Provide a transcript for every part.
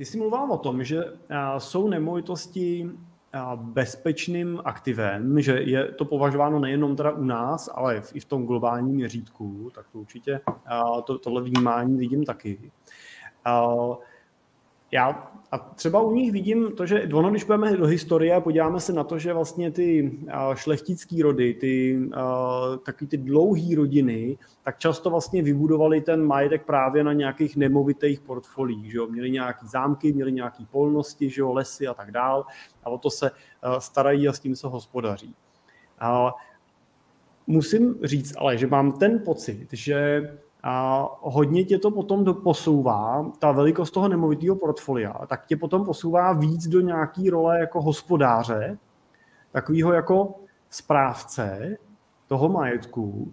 Ty jsi mluvil o tom, že jsou nemovitosti bezpečným aktivem, že je to považováno nejenom teda u nás, ale i v tom globálním měřítku, tak to určitě to, tohle vnímání vidím taky. Já a třeba u nich vidím to, že ono, když půjdeme do historie a podíváme se na to, že vlastně ty šlechtické rody, ty taky ty dlouhé rodiny, tak často vlastně vybudovali ten majetek právě na nějakých nemovitých portfoliích. Že jo? Měli nějaký zámky, měli nějaké polnosti, že jo? lesy a tak dál. A o to se starají a s tím se hospodaří. A musím říct ale, že mám ten pocit, že a hodně tě to potom posouvá, ta velikost toho nemovitého portfolia, tak tě potom posouvá víc do nějaký role jako hospodáře, takového jako správce toho majetku,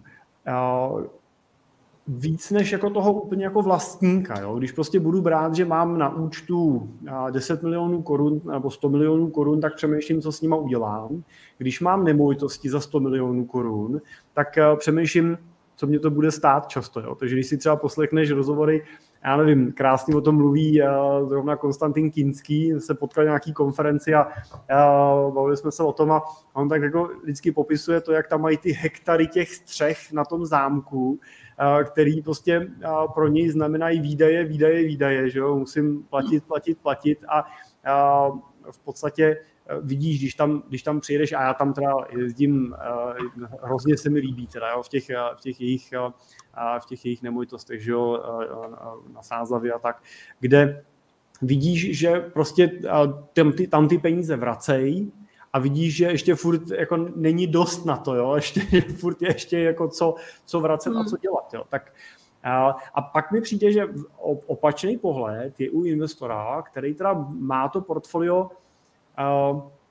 víc než jako toho úplně jako vlastníka. Jo? Když prostě budu brát, že mám na účtu 10 milionů korun nebo 100 milionů korun, tak přemýšlím, co s nima udělám. Když mám nemovitosti za 100 milionů korun, tak přemýšlím, co mě to bude stát často. Jo? Takže když si třeba poslechneš rozhovory, já nevím, krásně o tom mluví uh, zrovna Konstantin Kinský, se potkal nějaký konferenci a uh, bavili jsme se o tom a on tak jako vždycky popisuje to, jak tam mají ty hektary těch střech na tom zámku, uh, který prostě pro něj znamenají výdaje, výdaje, výdaje, že jo? musím platit, platit, platit a v podstatě vidíš, když tam, když tam přijedeš, a já tam teda jezdím, uh, hrozně se mi líbí teda, jo, v, těch, v těch jejich uh, v těch jejich nemovitostech, že jo, na Sázavě a tak, kde vidíš, že prostě tam ty, tam ty peníze vracejí a vidíš, že ještě furt jako není dost na to, jo, ještě furt je ještě jako co, co vracet a co hmm. dělat, jo, tak a pak mi přijde, že opačný pohled je u investora, který teda má to portfolio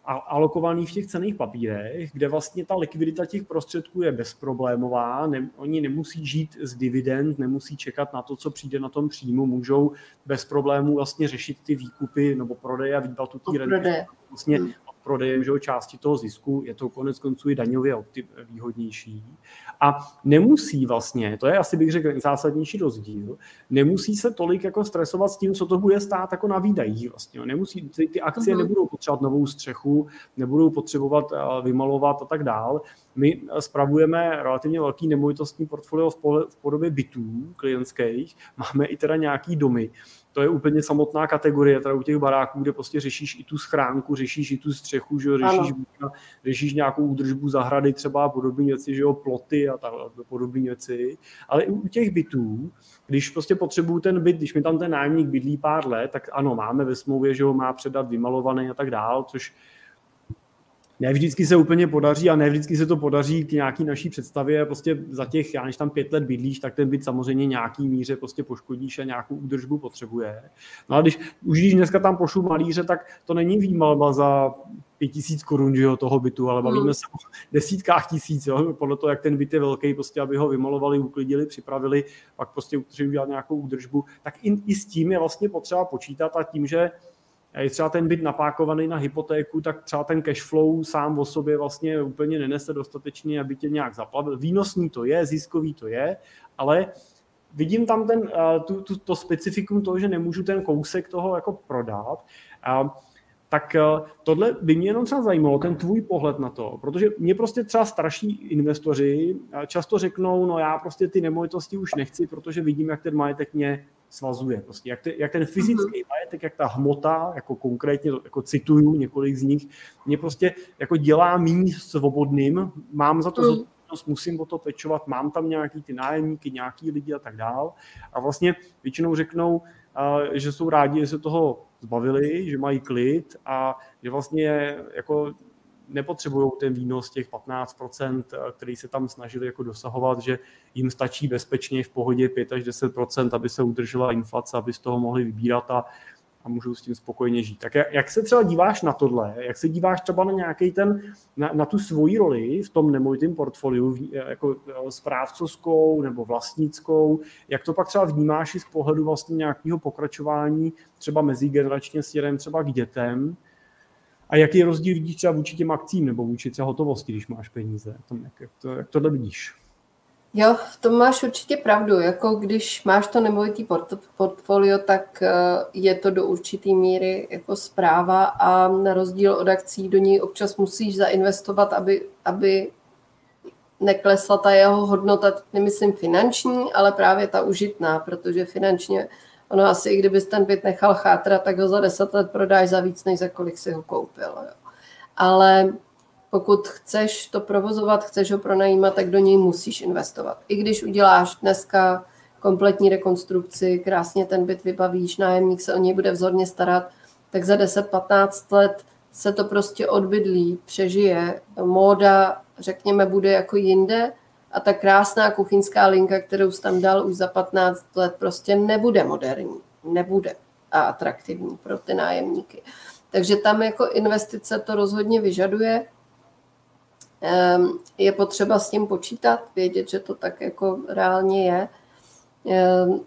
alokovaný v těch cených papírech, kde vlastně ta likvidita těch prostředků je bezproblémová, ne, oni nemusí žít z dividend, nemusí čekat na to, co přijde na tom příjmu, můžou bez problémů vlastně řešit ty výkupy nebo prodeje a výplatu té renty. Vlastně hmm prodejem že, části toho zisku, je to konec konců i daňově výhodnější. A nemusí vlastně, to je asi bych řekl zásadnější rozdíl, nemusí se tolik jako stresovat s tím, co to bude stát jako na výdajích vlastně. Nemusí, ty, ty akcie uh-huh. nebudou potřebovat novou střechu, nebudou potřebovat eh, vymalovat a tak dál. My eh, spravujeme relativně velký nemovitostní portfolio v podobě bytů klientských, máme i teda nějaký domy, to je úplně samotná kategorie teda u těch baráků, kde prostě řešíš i tu schránku, řešíš i tu střechu, že jo, řešíš, řešíš nějakou údržbu zahrady třeba a podobné věci, že jo, ploty a tak podobné věci. Ale i u těch bytů, když prostě potřebuju ten byt, když mi tam ten nájemník bydlí pár let, tak ano, máme ve smlouvě, že ho má předat vymalovaný a tak dál, což ne vždycky se úplně podaří a ne vždycky se to podaří k nějaký naší představě. Prostě za těch, já než tam pět let bydlíš, tak ten byt samozřejmě nějaký míře prostě poškodíš a nějakou údržbu potřebuje. No a když už když dneska tam pošlu malíře, tak to není výmalba za pět tisíc korun jo, toho bytu, ale bavíme se o desítkách tisíc, jo, podle toho, jak ten byt je velký, prostě aby ho vymalovali, uklidili, připravili, pak prostě potřebují udělat nějakou údržbu, tak i, i s tím je vlastně potřeba počítat a tím, že je třeba ten byt napákovaný na hypotéku, tak třeba ten cash flow sám o sobě vlastně úplně nenese dostatečně, aby tě nějak zaplavil. Výnosný to je, ziskový to je, ale vidím tam ten, tu, tu, to specifikum toho, že nemůžu ten kousek toho jako prodat. A, tak tohle by mě jenom třeba zajímalo, ten tvůj pohled na to, protože mě prostě třeba starší investoři často řeknou, no já prostě ty nemovitosti už nechci, protože vidím, jak ten majetek mě svazuje. Prostě jak, te, jak ten fyzický mhm. majetek, jak ta hmota, jako konkrétně, jako cituju několik z nich, mě prostě jako dělá méně svobodným, mám za to mm. zodpovědnost, musím o to pečovat, mám tam nějaký ty nájemníky, nějaký lidi a tak dál. A vlastně většinou řeknou, že jsou rádi, že se toho zbavili, že mají klid a že vlastně jako nepotřebují ten výnos těch 15%, který se tam snažili jako dosahovat, že jim stačí bezpečně v pohodě 5 až 10%, aby se udržela inflace, aby z toho mohli vybírat a, a můžou s tím spokojeně žít. Tak jak se třeba díváš na tohle? Jak se díváš třeba na nějaký ten, na, na tu svoji roli v tom nemovitém portfoliu, jako správcovskou nebo vlastnickou? Jak to pak třeba vnímáš i z pohledu vlastně nějakého pokračování třeba mezigeneračně směrem třeba k dětem? A jaký rozdíl vidíš třeba vůči těm akcím nebo vůči třeba hotovosti, když máš peníze? Tom, jak, jak, to, jak tohle vidíš? Jo, v tom máš určitě pravdu. Jako když máš to nemovitý port- portfolio, tak eh, je to do určitý míry jako zpráva a na rozdíl od akcí do ní občas musíš zainvestovat, aby, aby neklesla ta jeho hodnota, nemyslím finanční, ale právě ta užitná, protože finančně ono asi, i kdybys ten byt nechal chátrat, tak ho za deset let prodáš za víc, než za kolik si ho koupil. Jo. Ale pokud chceš to provozovat, chceš ho pronajímat, tak do něj musíš investovat. I když uděláš dneska kompletní rekonstrukci, krásně ten byt vybavíš, nájemník se o něj bude vzorně starat, tak za 10-15 let se to prostě odbydlí, přežije. Móda, řekněme, bude jako jinde a ta krásná kuchyňská linka, kterou jsi tam dal už za 15 let, prostě nebude moderní, nebude a atraktivní pro ty nájemníky. Takže tam jako investice to rozhodně vyžaduje. Ehm, je potřeba s tím počítat, vědět, že to tak jako reálně je. Ehm,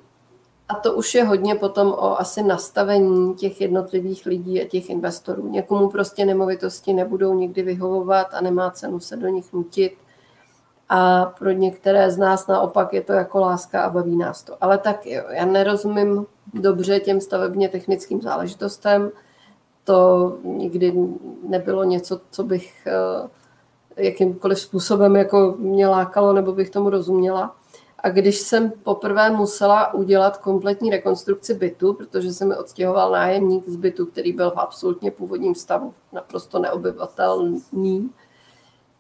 a to už je hodně potom o asi nastavení těch jednotlivých lidí a těch investorů. Někomu prostě nemovitosti nebudou nikdy vyhovovat a nemá cenu se do nich nutit. A pro některé z nás naopak je to jako láska a baví nás to. Ale tak jo, já nerozumím dobře těm stavebně technickým záležitostem. To nikdy nebylo něco, co bych eh, jakýmkoliv způsobem jako mě lákalo nebo bych tomu rozuměla. A když jsem poprvé musela udělat kompletní rekonstrukci bytu, protože se mi odstěhoval nájemník z bytu, který byl v absolutně původním stavu, naprosto neobyvatelný,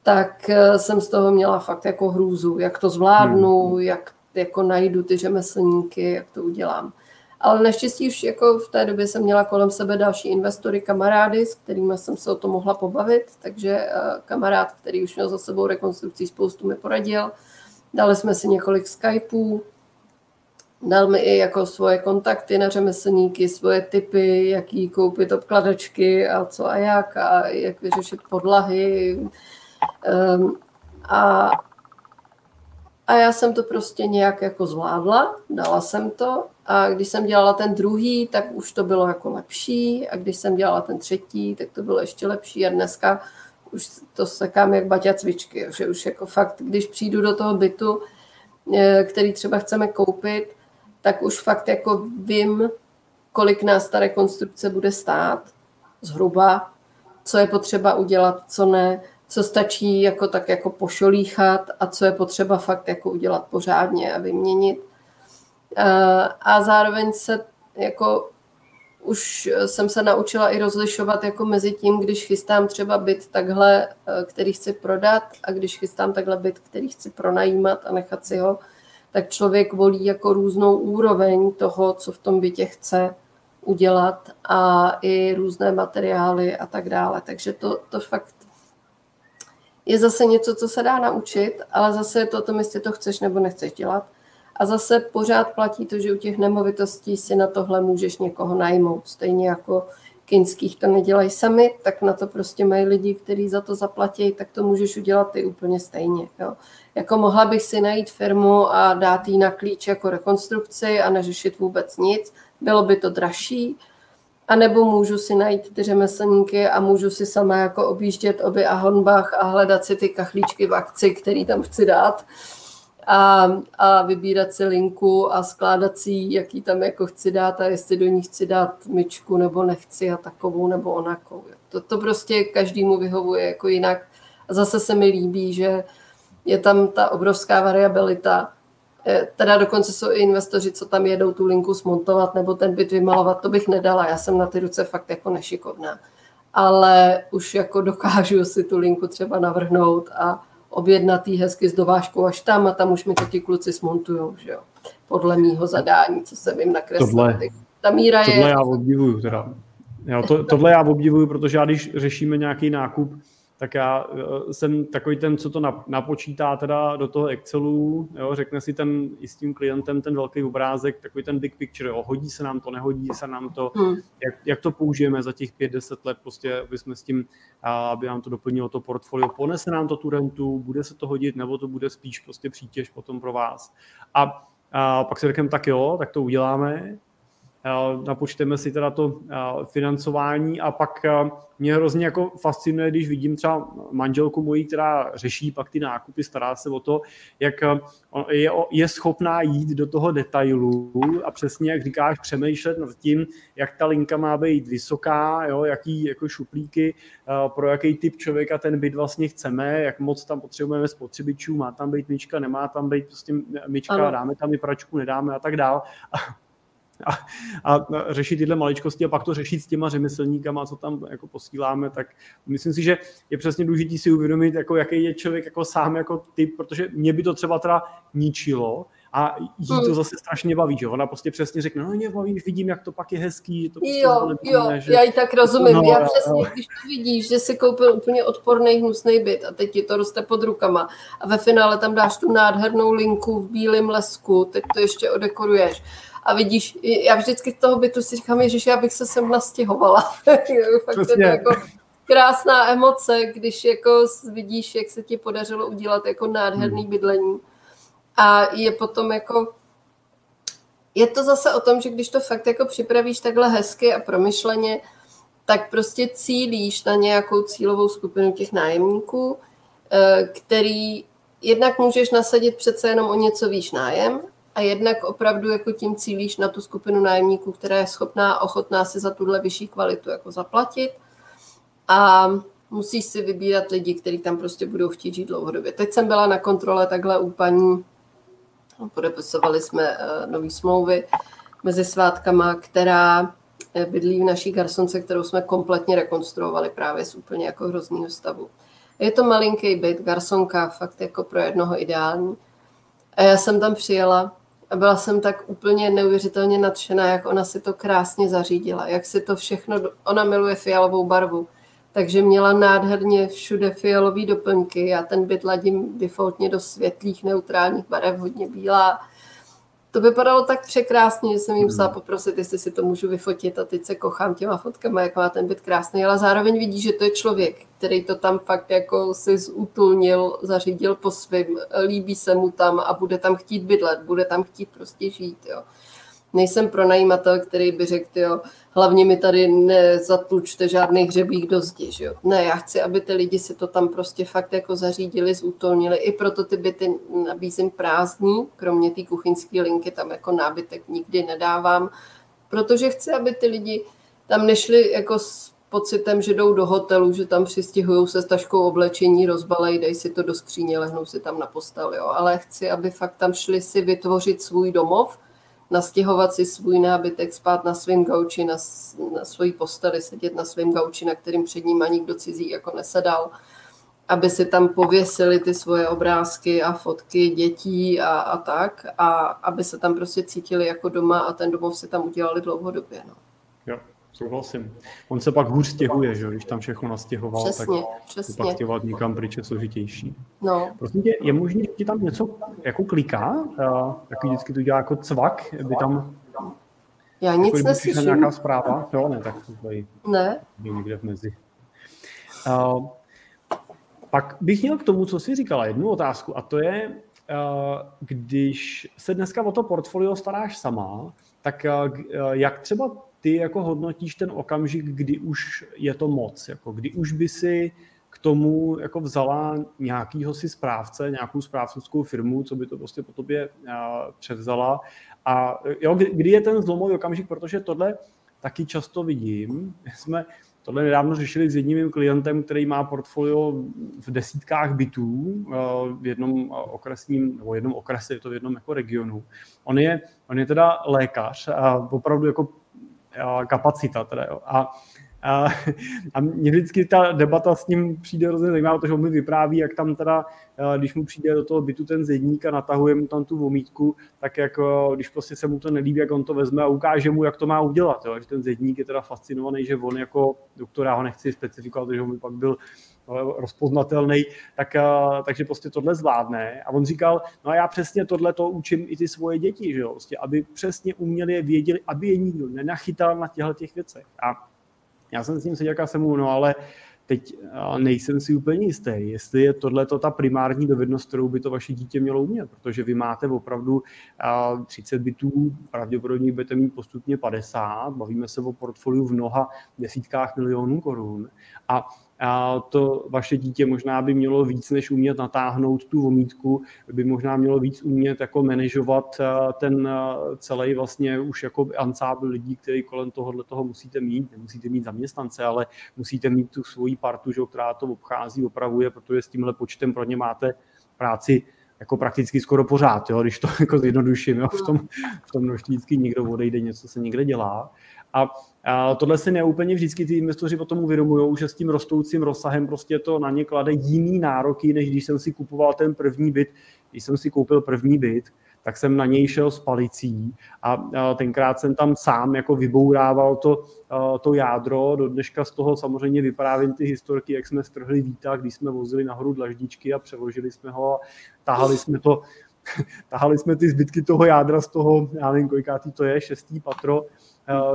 tak eh, jsem z toho měla fakt jako hrůzu, jak to zvládnu, hmm. jak jako najdu ty řemeslníky, jak to udělám. Ale naštěstí už jako v té době jsem měla kolem sebe další investory, kamarády, s kterými jsem se o to mohla pobavit, takže eh, kamarád, který už měl za sebou rekonstrukcí spoustu, mi poradil. Dali jsme si několik Skypeů, dal mi i jako svoje kontakty na řemeslníky, svoje typy, jaký koupit obkladačky a co a jak a jak vyřešit podlahy. Um, a, a já jsem to prostě nějak jako zvládla, dala jsem to. A když jsem dělala ten druhý, tak už to bylo jako lepší. A když jsem dělala ten třetí, tak to bylo ještě lepší. A dneska už to sekám jak baťa cvičky, že už jako fakt, když přijdu do toho bytu, eh, který třeba chceme koupit, tak už fakt jako vím, kolik nás ta rekonstrukce bude stát zhruba, co je potřeba udělat, co ne, co stačí jako tak jako pošolíchat a co je potřeba fakt jako udělat pořádně a vyměnit. Eh, a zároveň se jako už jsem se naučila i rozlišovat jako mezi tím, když chystám třeba byt takhle, eh, který chci prodat a když chystám takhle byt, který chci pronajímat a nechat si ho, tak člověk volí jako různou úroveň toho, co v tom bytě chce udělat a i různé materiály a tak dále. Takže to, to fakt je zase něco, co se dá naučit, ale zase je to o tom, jestli to chceš nebo nechceš dělat. A zase pořád platí to, že u těch nemovitostí si na tohle můžeš někoho najmout. Stejně jako kinských to nedělají sami, tak na to prostě mají lidi, kteří za to zaplatí, tak to můžeš udělat ty úplně stejně. Jo. Jako mohla bych si najít firmu a dát jí na klíč jako rekonstrukci a neřešit vůbec nic, bylo by to dražší, a nebo můžu si najít ty řemeslníky a můžu si sama jako objíždět oby a honbách a hledat si ty kachlíčky v akci, který tam chci dát a, a vybírat si linku a skládat si, jaký tam jako chci dát a jestli do ní chci dát myčku nebo nechci a takovou nebo onakou. To, to prostě každému vyhovuje jako jinak. A zase se mi líbí, že je tam ta obrovská variabilita. E, teda dokonce jsou i investoři, co tam jedou tu linku smontovat nebo ten byt vymalovat, to bych nedala. Já jsem na ty ruce fakt jako nešikovná. Ale už jako dokážu si tu linku třeba navrhnout a objednatý hezky s dovážkou až tam a tam už mi to ti kluci smontujou, že jo. Podle mýho zadání, co jsem jim nakreslil. Tohle, Ta míra tohle je... já obdivuju teda. Jo, to, tohle já obdivuju, protože já když řešíme nějaký nákup, tak já eh, jsem takový ten, co to napočítá teda do toho Excelu, jo, řekne si ten i s tím klientem ten velký obrázek, takový ten big picture, jo, hodí se nám to, nehodí se nám to, hmm. jak, jak, to použijeme za těch 5-10 let, prostě, aby jsme s tím, aby nám to doplnilo to portfolio, ponese nám to tu rentu, bude se to hodit, nebo to bude spíš prostě přítěž potom pro vás. A, a pak si řekneme, tak jo, tak to uděláme, napočteme si teda to financování a pak mě hrozně jako fascinuje, když vidím třeba manželku mojí, která řeší pak ty nákupy, stará se o to, jak je, je schopná jít do toho detailu a přesně, jak říkáš, přemýšlet nad tím, jak ta linka má být vysoká, jo, jaký jako šuplíky, pro jaký typ člověka ten byt vlastně chceme, jak moc tam potřebujeme spotřebičů, má tam být myčka, nemá tam být prostě myčka, ano. dáme tam i pračku, nedáme a tak dál a, a řešit tyhle maličkosti a pak to řešit s těma řemeslníkama, co tam jako posíláme, tak myslím si, že je přesně důležité si uvědomit, jako jaký je člověk jako sám jako typ, protože mě by to třeba teda ničilo, a jí to hmm. zase strašně baví, že ona prostě přesně řekne, no mě baví, vidím, jak to pak je hezký, že to prostě Jo, jo, že... já i tak rozumím, no, já přesně, když to vidíš, že si koupil úplně odporný hnusný byt a teď ti to roste pod rukama a ve finále tam dáš tu nádhernou linku v bílém lesku, teď to ještě odekoruješ a vidíš, já vždycky z toho bytu si říkám, že já bych se sem nastěhovala. Fakt je to jako krásná emoce, když jako vidíš, jak se ti podařilo udělat jako nádherný hmm. bydlení. A je potom jako je to zase o tom, že když to fakt jako připravíš takhle hezky a promyšleně, tak prostě cílíš na nějakou cílovou skupinu těch nájemníků, eh, který jednak můžeš nasadit přece jenom o něco výš nájem, a jednak opravdu jako tím cílíš na tu skupinu nájemníků, která je schopná, ochotná si za tuhle vyšší kvalitu jako zaplatit a musíš si vybírat lidi, kteří tam prostě budou chtít žít dlouhodobě. Teď jsem byla na kontrole takhle u paní, podepisovali jsme uh, nové smlouvy mezi svátkama, která eh, bydlí v naší garsonce, kterou jsme kompletně rekonstruovali právě z úplně jako hrozného stavu. Je to malinký byt, garsonka, fakt jako pro jednoho ideální. A já jsem tam přijela a byla jsem tak úplně neuvěřitelně nadšená, jak ona si to krásně zařídila, jak si to všechno, ona miluje fialovou barvu, takže měla nádherně všude fialové doplňky. Já ten byt ladím defaultně do světlých neutrálních barev, hodně bílá, to vypadalo tak překrásně, že jsem jim musela hmm. poprosit, jestli si to můžu vyfotit a teď se kochám těma fotkama, jak má ten byt krásný, ale zároveň vidí, že to je člověk, který to tam fakt jako si zutulnil, zařídil po svým, líbí se mu tam a bude tam chtít bydlet, bude tam chtít prostě žít, jo nejsem pronajímatel, který by řekl, jo, hlavně mi tady nezatlučte žádný hřebík do zdi, že jo. Ne, já chci, aby ty lidi si to tam prostě fakt jako zařídili, zútolnili. I proto ty byty nabízím prázdný, kromě té kuchyňské linky, tam jako nábytek nikdy nedávám, protože chci, aby ty lidi tam nešli jako s pocitem, že jdou do hotelu, že tam přistihují se s taškou oblečení, rozbalej, dej si to do skříně, lehnou si tam na postel, jo. Ale chci, aby fakt tam šli si vytvořit svůj domov, nastěhovat si svůj nábytek, spát na svém gauči, na, na svojí posteli, sedět na svém gauči, na kterým před ním ani nikdo cizí jako nesedal, aby si tam pověsili ty svoje obrázky a fotky dětí a, a tak, a aby se tam prostě cítili jako doma a ten domov si tam udělali dlouhodobě. No. Jo. Souhlasím. On se pak hůř stěhuje, že když tam všechno nastěhoval, přesně, tak přesně. pak stěhovat někam pryč je složitější. No. Prosím tě, je možné, že ti tam něco jako kliká? Jaký vždycky to dělá jako cvak, by tam já nic jako, neslyším. nějaká zpráva? Jo, ne, tak to tady ne. někde v mezi. Uh, pak bych měl k tomu, co jsi říkala, jednu otázku a to je, když se dneska o to portfolio staráš sama, tak jak třeba ty jako hodnotíš ten okamžik, kdy už je to moc, jako kdy už by si k tomu jako vzala nějakýho si správce, nějakou správcovskou firmu, co by to prostě po tobě převzala. A jo, kdy je ten zlomový okamžik, protože tohle taky často vidím. Jsme tohle nedávno řešili s jedním klientem, který má portfolio v desítkách bytů v jednom okresním, nebo jednom okrese, je to v jednom jako regionu. On je, on je teda lékař a opravdu jako kapacita. Teda, jo. A, a, a mě vždycky ta debata s ním přijde hrozně zajímavá, protože on mi vypráví, jak tam teda, když mu přijde do toho bytu ten zedník a natahuje mu tam tu vomítku, tak jako, když prostě se mu to nelíbí, jak on to vezme a ukáže mu, jak to má udělat. Jo. Že ten zedník je teda fascinovaný, že on jako doktor, já ho nechci specifikovat, protože on mi pak byl rozpoznatelný, tak, takže prostě tohle zvládne. A on říkal, no a já přesně tohle to učím i ty svoje děti, že jo, prostě, aby přesně uměli věděli, aby je nikdo nenachytal na těchto těch věcech. A já jsem s ním seděl a jsem mu, no ale teď nejsem si úplně jistý, jestli je tohle ta primární dovednost, kterou by to vaše dítě mělo umět, protože vy máte opravdu 30 bitů, pravděpodobně budete mít postupně 50, bavíme se o portfoliu v mnoha desítkách milionů korun a a to vaše dítě možná by mělo víc, než umět natáhnout tu omítku, by možná mělo víc umět jako manažovat eh, ten eh, celý vlastně už jako ansábl lidí, který kolem tohohle toho musíte mít. Nemusíte mít zaměstnance, ale musíte mít tu svoji partu, že, která to obchází, opravuje, protože s tímhle počtem pro ně máte práci jako prakticky skoro pořád, jo, když to jako zjednoduším, jo, v tom, v tom vždycky někdo odejde, něco se někde dělá. A, a tohle si neúplně vždycky ty investoři potom uvědomují, že s tím rostoucím rozsahem prostě to na ně klade jiný nároky, než když jsem si kupoval ten první byt. Když jsem si koupil první byt, tak jsem na něj šel s palicí a tenkrát jsem tam sám jako vybourával to, to jádro. Do dneška z toho samozřejmě vyprávím ty historky, jak jsme strhli výtah, když jsme vozili nahoru dlaždičky a přeložili jsme ho a tahali jsme to tahali jsme ty zbytky toho jádra z toho, já nevím, kolikátý to je, šestý patro,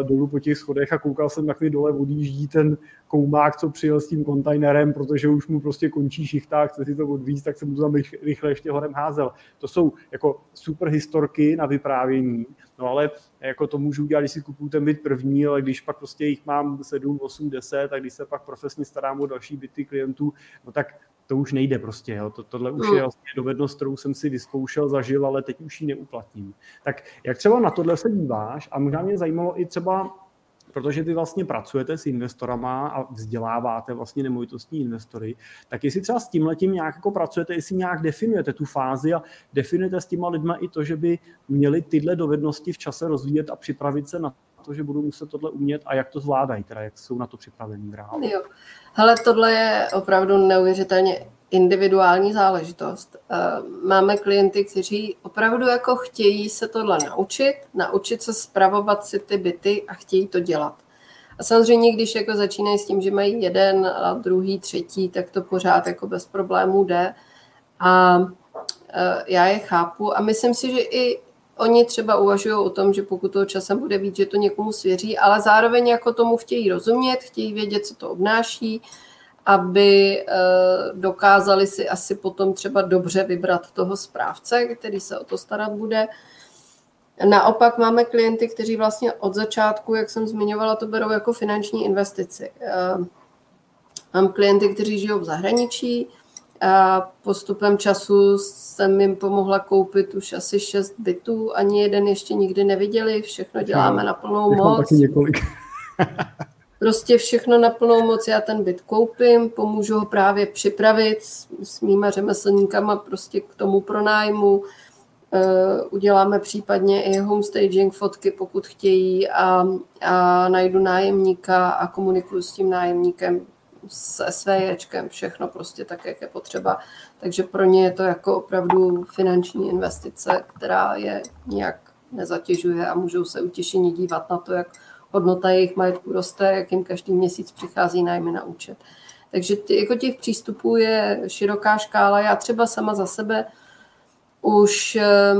dolů po těch schodech a koukal jsem, jak mi dole odjíždí ten koumák, co přijel s tím kontajnerem, protože už mu prostě končí šichták, chce si to odvízt, tak jsem mu tam rychle ještě horem házel. To jsou jako super historky na vyprávění, no ale jako to můžu udělat, když si kupuju ten byt první, ale když pak prostě jich mám 7, 8, 10, tak když se pak profesně starám o další byty klientů, no tak to už nejde prostě. Jo. To, tohle už je vlastně dovednost, kterou jsem si vyzkoušel, zažil, ale teď už ji neuplatním. Tak jak třeba na tohle se díváš? A možná mě zajímalo i třeba, protože vy vlastně pracujete s investorama a vzděláváte vlastně nemovitostní investory, tak jestli třeba s tím letím nějak jako pracujete, jestli nějak definujete tu fázi a definujete s těma lidma i to, že by měli tyhle dovednosti v čase rozvíjet a připravit se na to, že budou muset tohle umět a jak to zvládají, teda jak jsou na to připravení v reálu. Jo. Hele, tohle je opravdu neuvěřitelně individuální záležitost. Eh, máme klienty, kteří opravdu jako chtějí se tohle naučit, naučit se spravovat si ty byty a chtějí to dělat. A samozřejmě, když jako začínají s tím, že mají jeden a druhý, třetí, tak to pořád jako bez problémů jde. A eh, já je chápu a myslím si, že i Oni třeba uvažují o tom, že pokud toho časem bude víc, že to někomu svěří, ale zároveň jako tomu chtějí rozumět, chtějí vědět, co to obnáší, aby eh, dokázali si asi potom třeba dobře vybrat toho správce, který se o to starat bude. Naopak máme klienty, kteří vlastně od začátku, jak jsem zmiňovala, to berou jako finanční investici. Eh, mám klienty, kteří žijou v zahraničí, a postupem času jsem jim pomohla koupit už asi šest bytů, ani jeden ještě nikdy neviděli, všechno děláme na plnou moc. Několik. prostě všechno na plnou moc, já ten byt koupím, pomůžu ho právě připravit s, s mýma řemeslníkama prostě k tomu pronájmu, Uh, uděláme případně i homestaging fotky, pokud chtějí a, a najdu nájemníka a komunikuju s tím nájemníkem s SVJčkem, všechno prostě tak, jak je potřeba. Takže pro ně je to jako opravdu finanční investice, která je nějak nezatěžuje a můžou se utěšeně dívat na to, jak hodnota jejich majetku roste, jak jim každý měsíc přichází nájmy na účet. Takže ty, jako těch přístupů je široká škála. Já třeba sama za sebe už eh,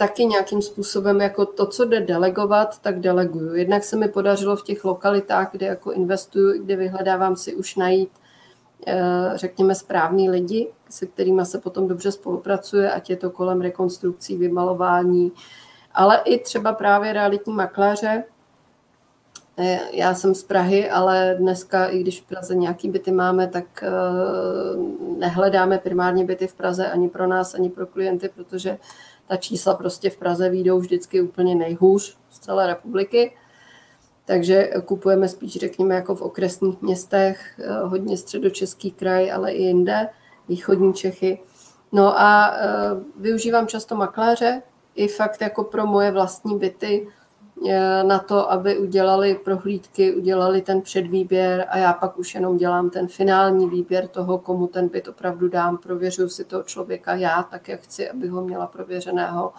taky nějakým způsobem jako to, co jde delegovat, tak deleguju. Jednak se mi podařilo v těch lokalitách, kde jako investuju, kde vyhledávám si už najít eh, řekněme správní lidi, se kterými se potom dobře spolupracuje, ať je to kolem rekonstrukcí, vymalování, ale i třeba právě realitní makléře. Eh, já jsem z Prahy, ale dneska, i když v Praze nějaký byty máme, tak eh, nehledáme primárně byty v Praze ani pro nás, ani pro klienty, protože ta čísla prostě v Praze výjdou vždycky úplně nejhůř z celé republiky. Takže kupujeme spíš, řekněme, jako v okresních městech, eh, hodně středočeský kraj, ale i jinde, východní Čechy. No a eh, využívám často makléře, i fakt jako pro moje vlastní byty, na to, aby udělali prohlídky, udělali ten předvýběr a já pak už jenom dělám ten finální výběr toho, komu ten byt opravdu dám, prověřuju si toho člověka já, tak jak chci, aby ho měla prověřeného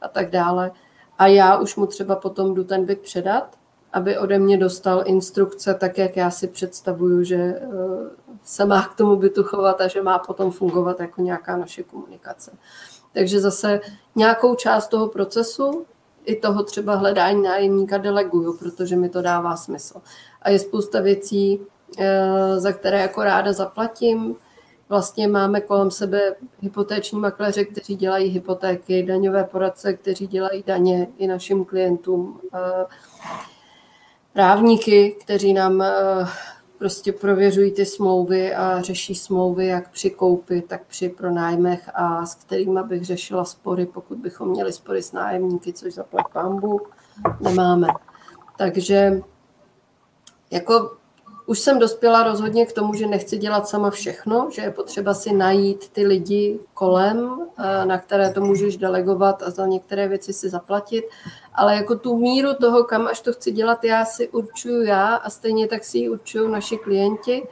a tak dále. A já už mu třeba potom jdu ten byt předat, aby ode mě dostal instrukce tak, jak já si představuju, že eh, se má k tomu bytu chovat a že má potom fungovat jako nějaká naše komunikace. Takže zase nějakou část toho procesu i toho třeba hledání nájemníka deleguju, protože mi to dává smysl. A je spousta věcí, za které jako ráda zaplatím. Vlastně máme kolem sebe hypotéční makléře, kteří dělají hypotéky, daňové poradce, kteří dělají daně i našim klientům, právníky, kteří nám prostě prověřují ty smlouvy a řeší smlouvy jak při koupi, tak při pronájmech a s kterými bych řešila spory, pokud bychom měli spory s nájemníky, což zaplať pambu nemáme. Takže jako už jsem dospěla rozhodně k tomu, že nechci dělat sama všechno, že je potřeba si najít ty lidi kolem, eh, na které to můžeš delegovat a za některé věci si zaplatit, ale jako tu míru toho, kam až to chci dělat, já si určuju já a stejně tak si ji určují naši klienti,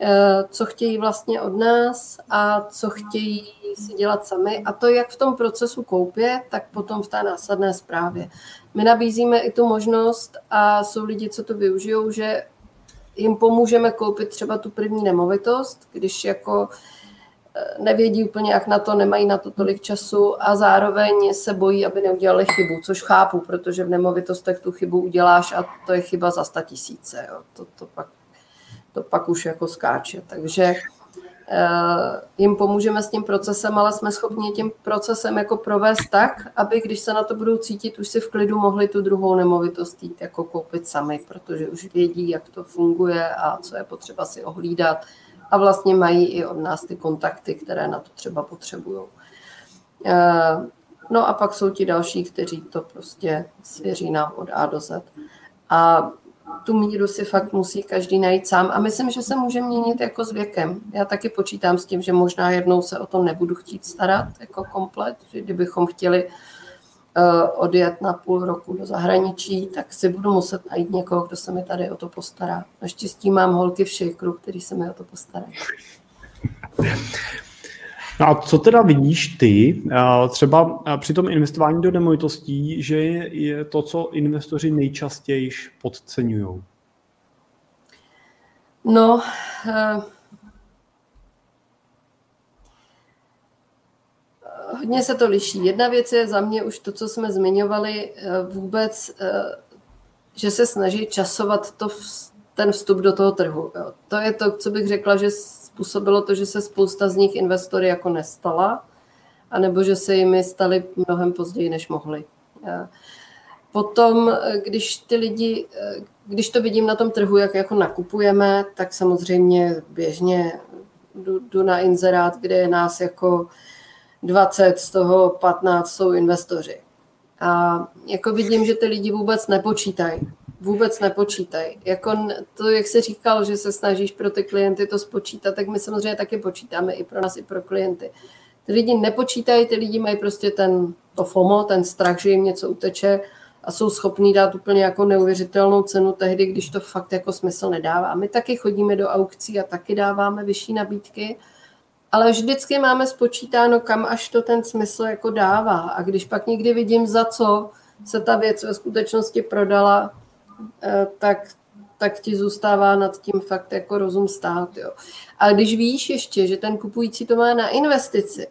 eh, co chtějí vlastně od nás a co chtějí si dělat sami. A to jak v tom procesu koupě, tak potom v té následné zprávě. My nabízíme i tu možnost a jsou lidi, co to využijou, že jim pomůžeme koupit třeba tu první nemovitost, když jako eh, nevědí úplně, jak na to, nemají na to tolik času a zároveň se bojí, aby neudělali chybu, což chápu, protože v nemovitostech tu chybu uděláš a to je chyba za sta tisíce. Jo. To, to, pak, to pak už jako skáče. Takže jim pomůžeme s tím procesem, ale jsme schopni tím procesem jako provést tak, aby když se na to budou cítit, už si v klidu mohli tu druhou nemovitost jít jako koupit sami, protože už vědí, jak to funguje a co je potřeba si ohlídat a vlastně mají i od nás ty kontakty, které na to třeba potřebují. Eh, no a pak jsou ti další, kteří to prostě svěří nám od A do Z. A tu míru si fakt musí každý najít sám. A myslím, že se může měnit jako s věkem. Já taky počítám s tím, že možná jednou se o to nebudu chtít starat jako komplet, že kdybychom chtěli uh, odjet na půl roku do zahraničí, tak si budu muset najít někoho, kdo se mi tady o to postará. Naštěstí mám holky v šejkru, který se mi o to postarají. No a co teda vidíš ty, eh, třeba eh, při tom investování do nemovitostí, že je to, co investoři nejčastěji podceňují? No, uh, hodně se to liší. Jedna věc je za mě už to, co jsme zmiňovali, vůbec, že se snaží časovat to, ten vstup do toho trhu. To je to, co bych řekla, že způsobilo to, že se spousta z nich investory jako nestala, anebo že se jimi stali mnohem později, než mohli. Potom, když ty lidi, když to vidím na tom trhu, jak jako nakupujeme, tak samozřejmě běžně jdu, jdu na inzerát, kde je nás jako 20, z toho 15 jsou investoři. A jako vidím, že ty lidi vůbec nepočítají vůbec nepočítají. Jako to, jak jsi říkal, že se snažíš pro ty klienty to spočítat, tak my samozřejmě taky počítáme i pro nás, i pro klienty. Ty lidi nepočítají, ty lidi mají prostě ten, to FOMO, ten strach, že jim něco uteče a jsou schopní dát úplně jako neuvěřitelnou cenu tehdy, když to fakt jako smysl nedává. My taky chodíme do aukcí a taky dáváme vyšší nabídky, ale vždycky máme spočítáno, kam až to ten smysl jako dává. A když pak někdy vidím, za co se ta věc ve skutečnosti prodala, tak, tak ti zůstává nad tím fakt jako rozum stát. Jo. A když víš ještě, že ten kupující to má na investici,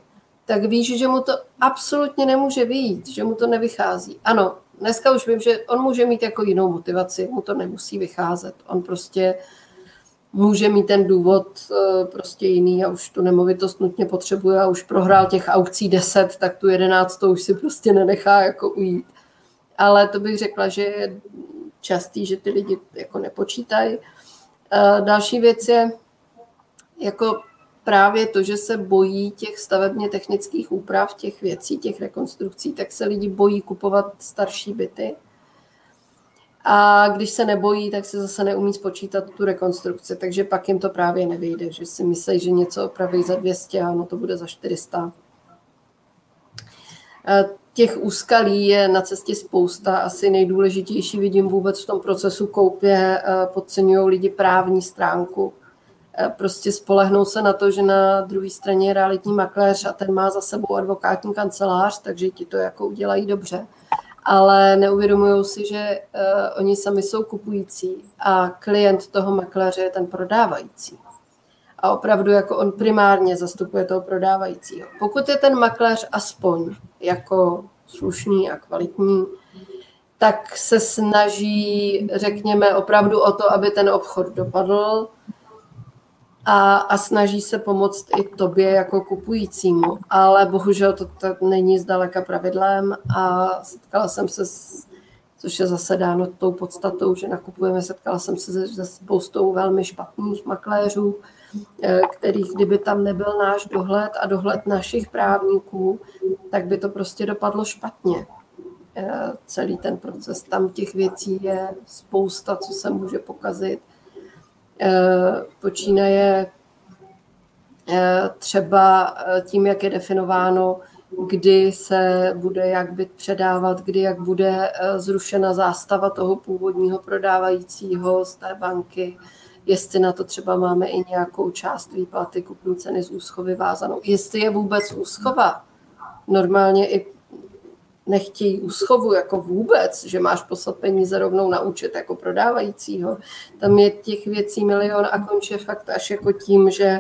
tak víš, že mu to absolutně nemůže vyjít, že mu to nevychází. Ano, dneska už vím, že on může mít jako jinou motivaci, mu to nemusí vycházet. On prostě může mít ten důvod eh, prostě jiný a už tu nemovitost nutně potřebuje a už prohrál těch aukcí 10, tak tu jedenáctou už si prostě nenechá jako ujít. Ale to bych řekla, že je častý, že ty lidi jako nepočítají. Další věc je jako právě to, že se bojí těch stavebně technických úprav, těch věcí, těch rekonstrukcí, tak se lidi bojí kupovat starší byty. A když se nebojí, tak se zase neumí spočítat tu rekonstrukci, takže pak jim to právě nevyjde, že si myslí, že něco opraví za 200 a ono to bude za 400 těch úskalí je na cestě spousta. Asi nejdůležitější vidím vůbec v tom procesu koupě, eh, podceňují lidi právní stránku. Eh, prostě spolehnou se na to, že na druhé straně je realitní makléř a ten má za sebou advokátní kancelář, takže ti to jako udělají dobře. Ale neuvědomují si, že uh, oni sami jsou kupující a klient toho makléře je ten prodávající a opravdu jako on primárně zastupuje toho prodávajícího. Pokud je ten makléř aspoň jako slušný a kvalitní, tak se snaží, řekněme, opravdu o to, aby ten obchod dopadl a, a snaží se pomoct i tobě jako kupujícímu. Ale bohužel to, to není zdaleka pravidlem a setkala jsem se s což je zase dáno tou podstatou, že nakupujeme. Setkala jsem se se spoustou velmi špatných makléřů, kterých, kdyby tam nebyl náš dohled a dohled našich právníků, tak by to prostě dopadlo špatně. Eh, celý ten proces. Tam těch věcí je spousta, co se může pokazit. Eh, počínaje třeba tím, jak je definováno, kdy se bude jak byt předávat, kdy jak bude eh, zrušena zástava toho původního prodávajícího z té banky, jestli na to třeba máme i nějakou část výplaty kupní ceny z úschovy vázanou. Jestli je vůbec úschova. Normálně i nechtějí úschovu jako vůbec, že máš poslat peníze rovnou na účet jako prodávajícího. Tam je těch věcí milion a končí fakt až jako tím, že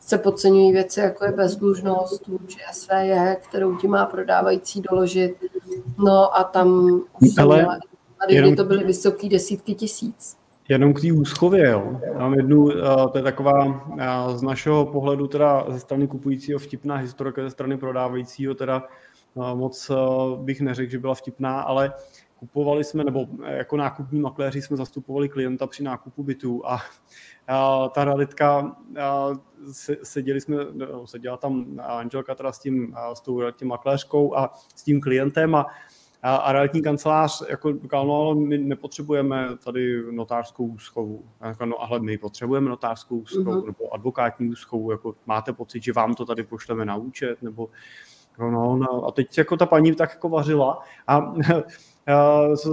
se podceňují věci, jako je bezdlužnost vůči SVJ, kterou ti má prodávající doložit. No a tam už Ale tady, jenom... to byly vysoké desítky tisíc. Jenom k té úschově, jo. Já mám jednu, eh, to je taková eh, z našeho pohledu teda ze strany kupujícího vtipná historka, ze strany prodávajícího teda eh, moc bych neřekl, že byla vtipná, ale kupovali jsme, nebo jako nákupní makléři jsme zastupovali klienta při nákupu bytu a ta realitka, seděli jsme, no, seděla tam Angelka teda s tím, s tou tím makléřkou a s tím klientem a a, a realitní kancelář jako říkal, no ale my nepotřebujeme tady notářskou úschovu. A říkal, no ale my potřebujeme notářskou úschovu uh-huh. nebo advokátní úschovu, jako máte pocit, že vám to tady pošleme na účet, nebo no, no, a teď jako ta paní tak jako vařila a já jsem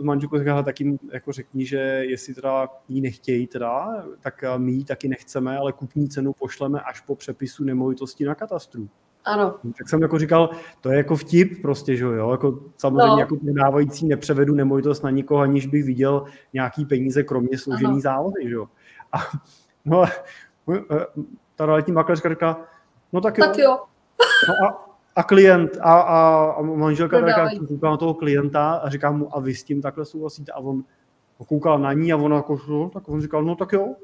s manželkou říkal, tak jim jako řekni, že jestli teda jí nechtějí teda, tak my ji taky nechceme, ale kupní cenu pošleme až po přepisu nemovitosti na katastru. Ano. Tak jsem jako říkal, to je jako vtip prostě, že jo, jako samozřejmě no. jako prodávající nepřevedu nemovitost na nikoho, aniž bych viděl nějaký peníze, kromě složený zálohy, že jo. A, no, ta realitní makléřka říká, no tak jo. Tak jo. No a, a klient a, a, a manželka taká kouká na toho klienta a říká mu, a vy s tím takhle souhlasíte? A on koukal na ní a ona jako, no, tak on říkal, no tak jo,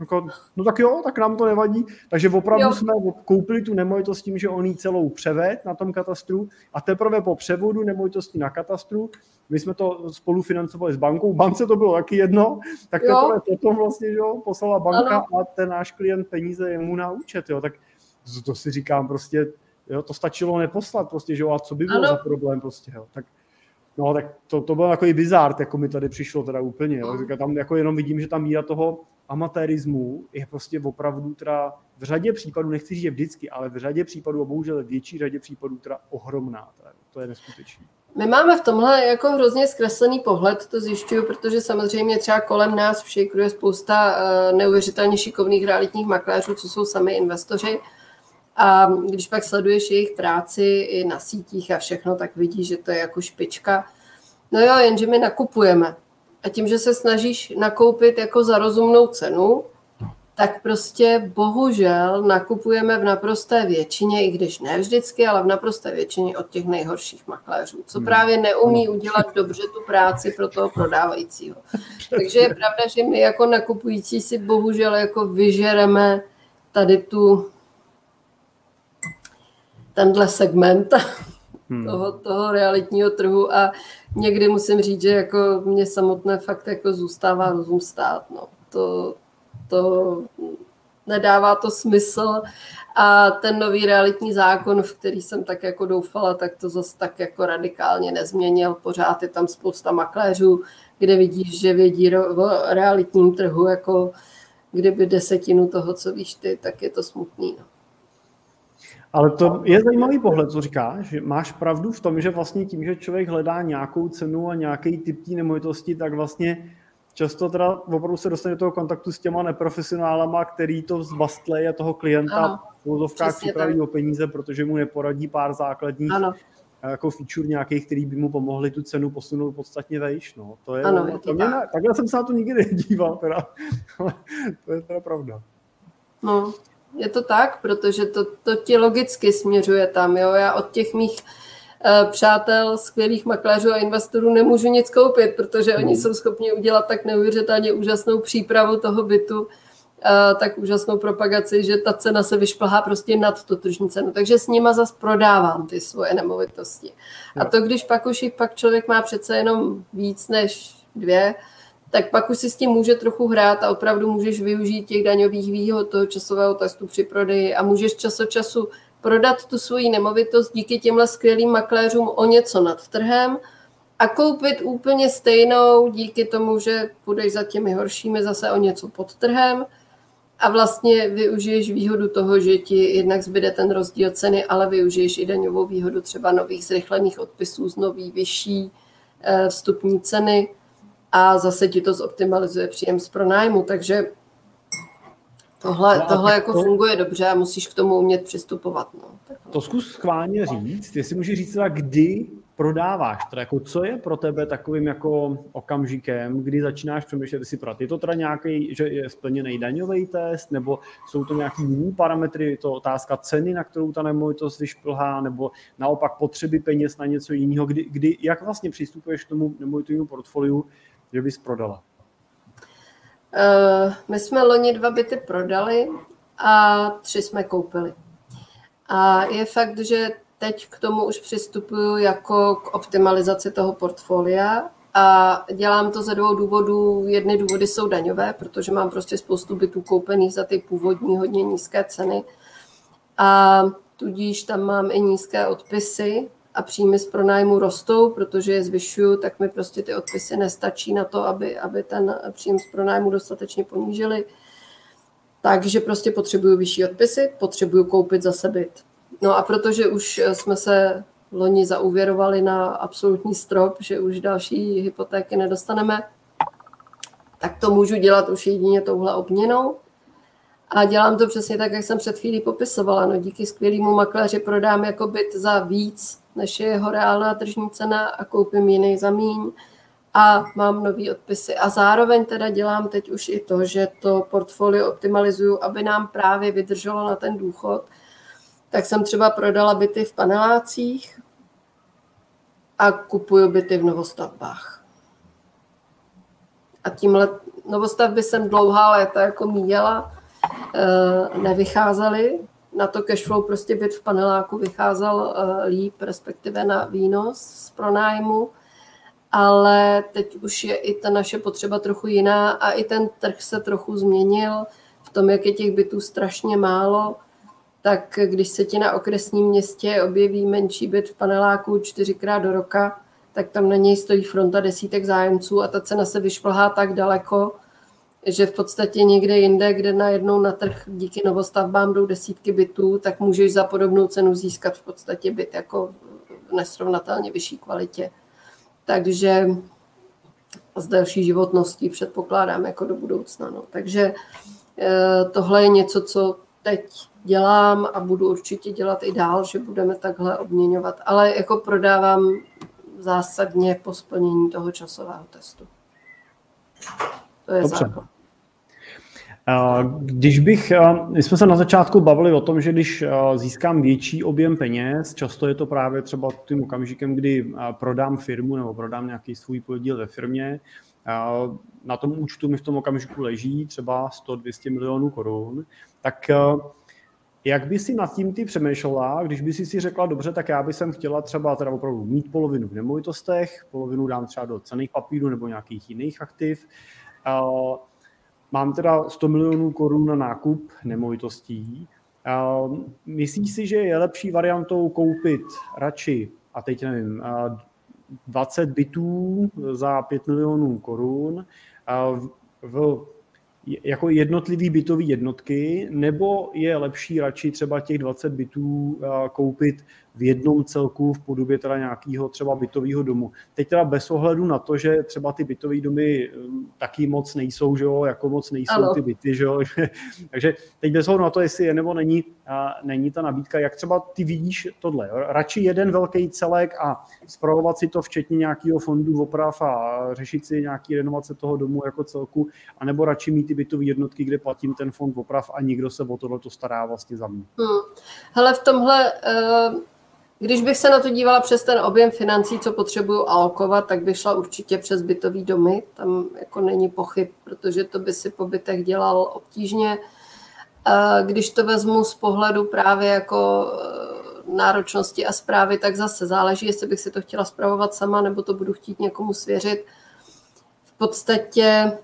jako, no tak jo, tak nám to nevadí. Takže opravdu jo. jsme koupili tu nemovitost tím, že on ji celou převed na tom katastru a teprve po převodu nemovitosti na katastru, my jsme to spolu financovali s bankou, bance to bylo taky jedno, tak teprve potom vlastně že jo, poslala banka ano. a ten náš klient peníze jemu na účet. Jo, tak to, to si říkám prostě, Jo, to stačilo neposlat prostě, že jo, a co by bylo ano. za problém prostě, jo. Tak, no, tak to, to bylo jako i bizár, jako mi tady přišlo teda úplně, jo. Tak tam jako jenom vidím, že tam míra toho amatérismu je prostě opravdu teda v řadě případů, nechci říct, že vždycky, ale v řadě případů, a bohužel větší řadě případů teda ohromná. Teda, to je neskutečné. My máme v tomhle jako hrozně zkreslený pohled, to zjišťuju, protože samozřejmě třeba kolem nás všikruje spousta uh, neuvěřitelně šikovných realitních makléřů, co jsou sami investoři, a když pak sleduješ jejich práci i na sítích a všechno, tak vidíš, že to je jako špička. No jo, jenže my nakupujeme. A tím, že se snažíš nakoupit jako za rozumnou cenu, tak prostě bohužel nakupujeme v naprosté většině, i když ne vždycky, ale v naprosté většině od těch nejhorších makléřů, co hmm. právě neumí udělat dobře tu práci pro toho prodávajícího. Takže je pravda, že my jako nakupující si bohužel jako vyžereme tady tu tenhle segment hmm. toho, toho realitního trhu a někdy musím říct, že jako mě samotné fakt jako zůstává rozum stát. No. To, to nedává to smysl a ten nový realitní zákon, v který jsem tak jako doufala, tak to zase tak jako radikálně nezměnil. Pořád je tam spousta makléřů, kde vidíš, že vědí o realitním trhu jako kdyby desetinu toho, co víš ty, tak je to smutný. No. Ale to je zajímavý pohled, co říkáš. Máš pravdu v tom, že vlastně tím, že člověk hledá nějakou cenu a nějaký typ té nemovitosti, tak vlastně často teda opravdu se dostane do toho kontaktu s těma neprofesionálama, který to zbastlejí a toho klienta v vozovkách připraví tak. o peníze, protože mu neporadí pár základních ano. jako feature nějakých, který by mu pomohli tu cenu posunout podstatně vejš. No. To je, ano, je to mě, tak. takhle jsem se na to nikdy nedíval, teda. to je teda pravda. No, je to tak, protože to, to ti logicky směřuje tam. Jo? Já od těch mých eh, přátel, skvělých makléřů a investorů nemůžu nic koupit, protože oni jsou schopni udělat tak neuvěřitelně úžasnou přípravu toho bytu, eh, tak úžasnou propagaci, že ta cena se vyšplhá prostě nad tu tržní cenu. Takže s nima zase prodávám ty svoje nemovitosti. A to, když pak už jich pak člověk má přece jenom víc než dvě, tak pak už si s tím může trochu hrát a opravdu můžeš využít těch daňových výhod toho časového testu při prodeji a můžeš čas od času prodat tu svoji nemovitost díky těmhle skvělým makléřům o něco nad trhem a koupit úplně stejnou díky tomu, že půjdeš za těmi horšími zase o něco pod trhem a vlastně využiješ výhodu toho, že ti jednak zbyde ten rozdíl ceny, ale využiješ i daňovou výhodu třeba nových zrychlených odpisů z nový vyšší eh, vstupní ceny a zase ti to zoptimalizuje příjem z pronájmu, takže tohle, no tohle jako to, funguje dobře a musíš k tomu umět přistupovat. No. To zkus schválně říct, jestli můžeš říct teda, kdy prodáváš, teda jako co je pro tebe takovým jako okamžikem, kdy začínáš přemýšlet, si prat. Je to teda nějaký, že je splněný daňový test, nebo jsou to nějaký jiný parametry, je to otázka ceny, na kterou ta nemovitost vyšplhá, nebo naopak potřeby peněz na něco jiného, kdy, kdy jak vlastně přistupuješ k tomu nemovitovému portfoliu, že bys prodala? Uh, my jsme loni dva byty prodali a tři jsme koupili. A je fakt, že teď k tomu už přistupuju jako k optimalizaci toho portfolia a dělám to ze dvou důvodů. Jedny důvody jsou daňové, protože mám prostě spoustu bytů koupených za ty původní hodně nízké ceny a tudíž tam mám i nízké odpisy, a příjmy z pronájmu rostou, protože je zvyšuju, tak mi prostě ty odpisy nestačí na to, aby, aby ten příjem z pronájmu dostatečně ponížili. Takže prostě potřebuju vyšší odpisy, potřebuju koupit zase byt. No a protože už jsme se loni zauvěrovali na absolutní strop, že už další hypotéky nedostaneme, tak to můžu dělat už jedině touhle obměnou. A dělám to přesně tak, jak jsem před chvílí popisovala. No, díky skvělému makléři prodám jako byt za víc, než je jeho reálná tržní cena a koupím jiný za míň a mám nový odpisy. A zároveň teda dělám teď už i to, že to portfolio optimalizuju, aby nám právě vydrželo na ten důchod. Tak jsem třeba prodala byty v panelácích a kupuju byty v novostavbách. A tímhle novostavby jsem dlouhá léta jako míjela, eh, nevycházely, na to cashflow prostě byt v paneláku vycházel eh, líp, respektive na výnos z pronájmu, ale teď už je i ta naše potřeba trochu jiná a i ten trh se trochu změnil v tom, jak je těch bytů strašně málo, tak když se ti na okresním městě objeví menší byt v paneláku čtyřikrát do roka, tak tam na něj stojí fronta desítek zájemců a ta cena se vyšplhá tak daleko, že v podstatě někde jinde, kde najednou na trh díky novostavbám jdou desítky bytů, tak můžeš za podobnou cenu získat v podstatě byt jako v nesrovnatelně vyšší kvalitě. Takže s další životností předpokládám jako do budoucna. No. Takže eh, tohle je něco, co teď dělám a budu určitě dělat i dál, že budeme takhle obměňovat. Ale jako prodávám zásadně po splnění toho časového testu. To je Dobře. základ. Když bych, my jsme se na začátku bavili o tom, že když získám větší objem peněz, často je to právě třeba tím okamžikem, kdy prodám firmu nebo prodám nějaký svůj podíl ve firmě, na tom účtu mi v tom okamžiku leží třeba 100-200 milionů korun, tak jak by si nad tím ty přemýšlela, když by si si řekla, dobře, tak já bych sem chtěla třeba teda opravdu mít polovinu v nemovitostech, polovinu dám třeba do cených papírů nebo nějakých jiných aktiv, Mám teda 100 milionů korun na nákup nemovitostí. Myslíš si, že je lepší variantou koupit radši, a teď nevím, 20 bytů za 5 milionů korun v jako jednotlivý bytový jednotky, nebo je lepší radši třeba těch 20 bytů koupit v jednom celku v podobě teda nějakého třeba bytového domu. Teď teda bez ohledu na to, že třeba ty bytové domy um, taky moc nejsou, že jo, jako moc nejsou ano. ty byty, že jo. Takže teď bez ohledu na to, jestli je nebo není, a není ta nabídka, jak třeba ty vidíš tohle. Jo? Radši jeden velký celek a zpravovat si to včetně nějakého fondu oprav a řešit si nějaký renovace toho domu jako celku, anebo radši mít ty bytové jednotky, kde platím ten fond oprav a nikdo se o tohle to stará vlastně za mě. Hmm. Hele, v tomhle uh Když bych se na to dívala přes ten objem financí, co potřebuju alokovat, tak bych šla určitě přes bytový domy. Tam jako není pochyb, protože to by si po bytech dělal obtížně. Když to vezmu z pohledu právě jako e, náročnosti a zprávy, tak zase záleží, jestli bych si to chtěla zpravovat sama, nebo to budu chtít někomu svěřit. V podstatě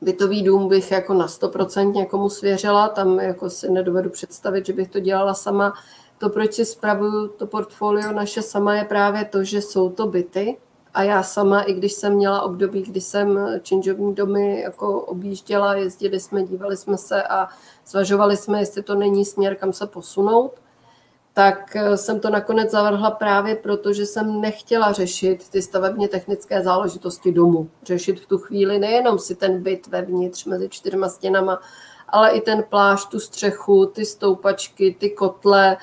bytový dům bych jako na 100% někomu svěřila, tam jako si nedovedu představit, že bych to dělala sama. To, proč si spravuju to portfolio naše sama, je právě to, že jsou to byty a já sama, i když jsem měla období, kdy jsem činžovní domy jako objížděla, jezdili jsme, dívali jsme se a zvažovali jsme, jestli to není směr, kam se posunout, tak eh, jsem to nakonec zavrhla právě proto, že jsem nechtěla řešit ty stavebně technické záležitosti domu. Řešit v tu chvíli nejenom si ten byt vevnitř mezi čtyřma stěnama, ale i ten pláž, tu střechu, ty stoupačky, ty kotle,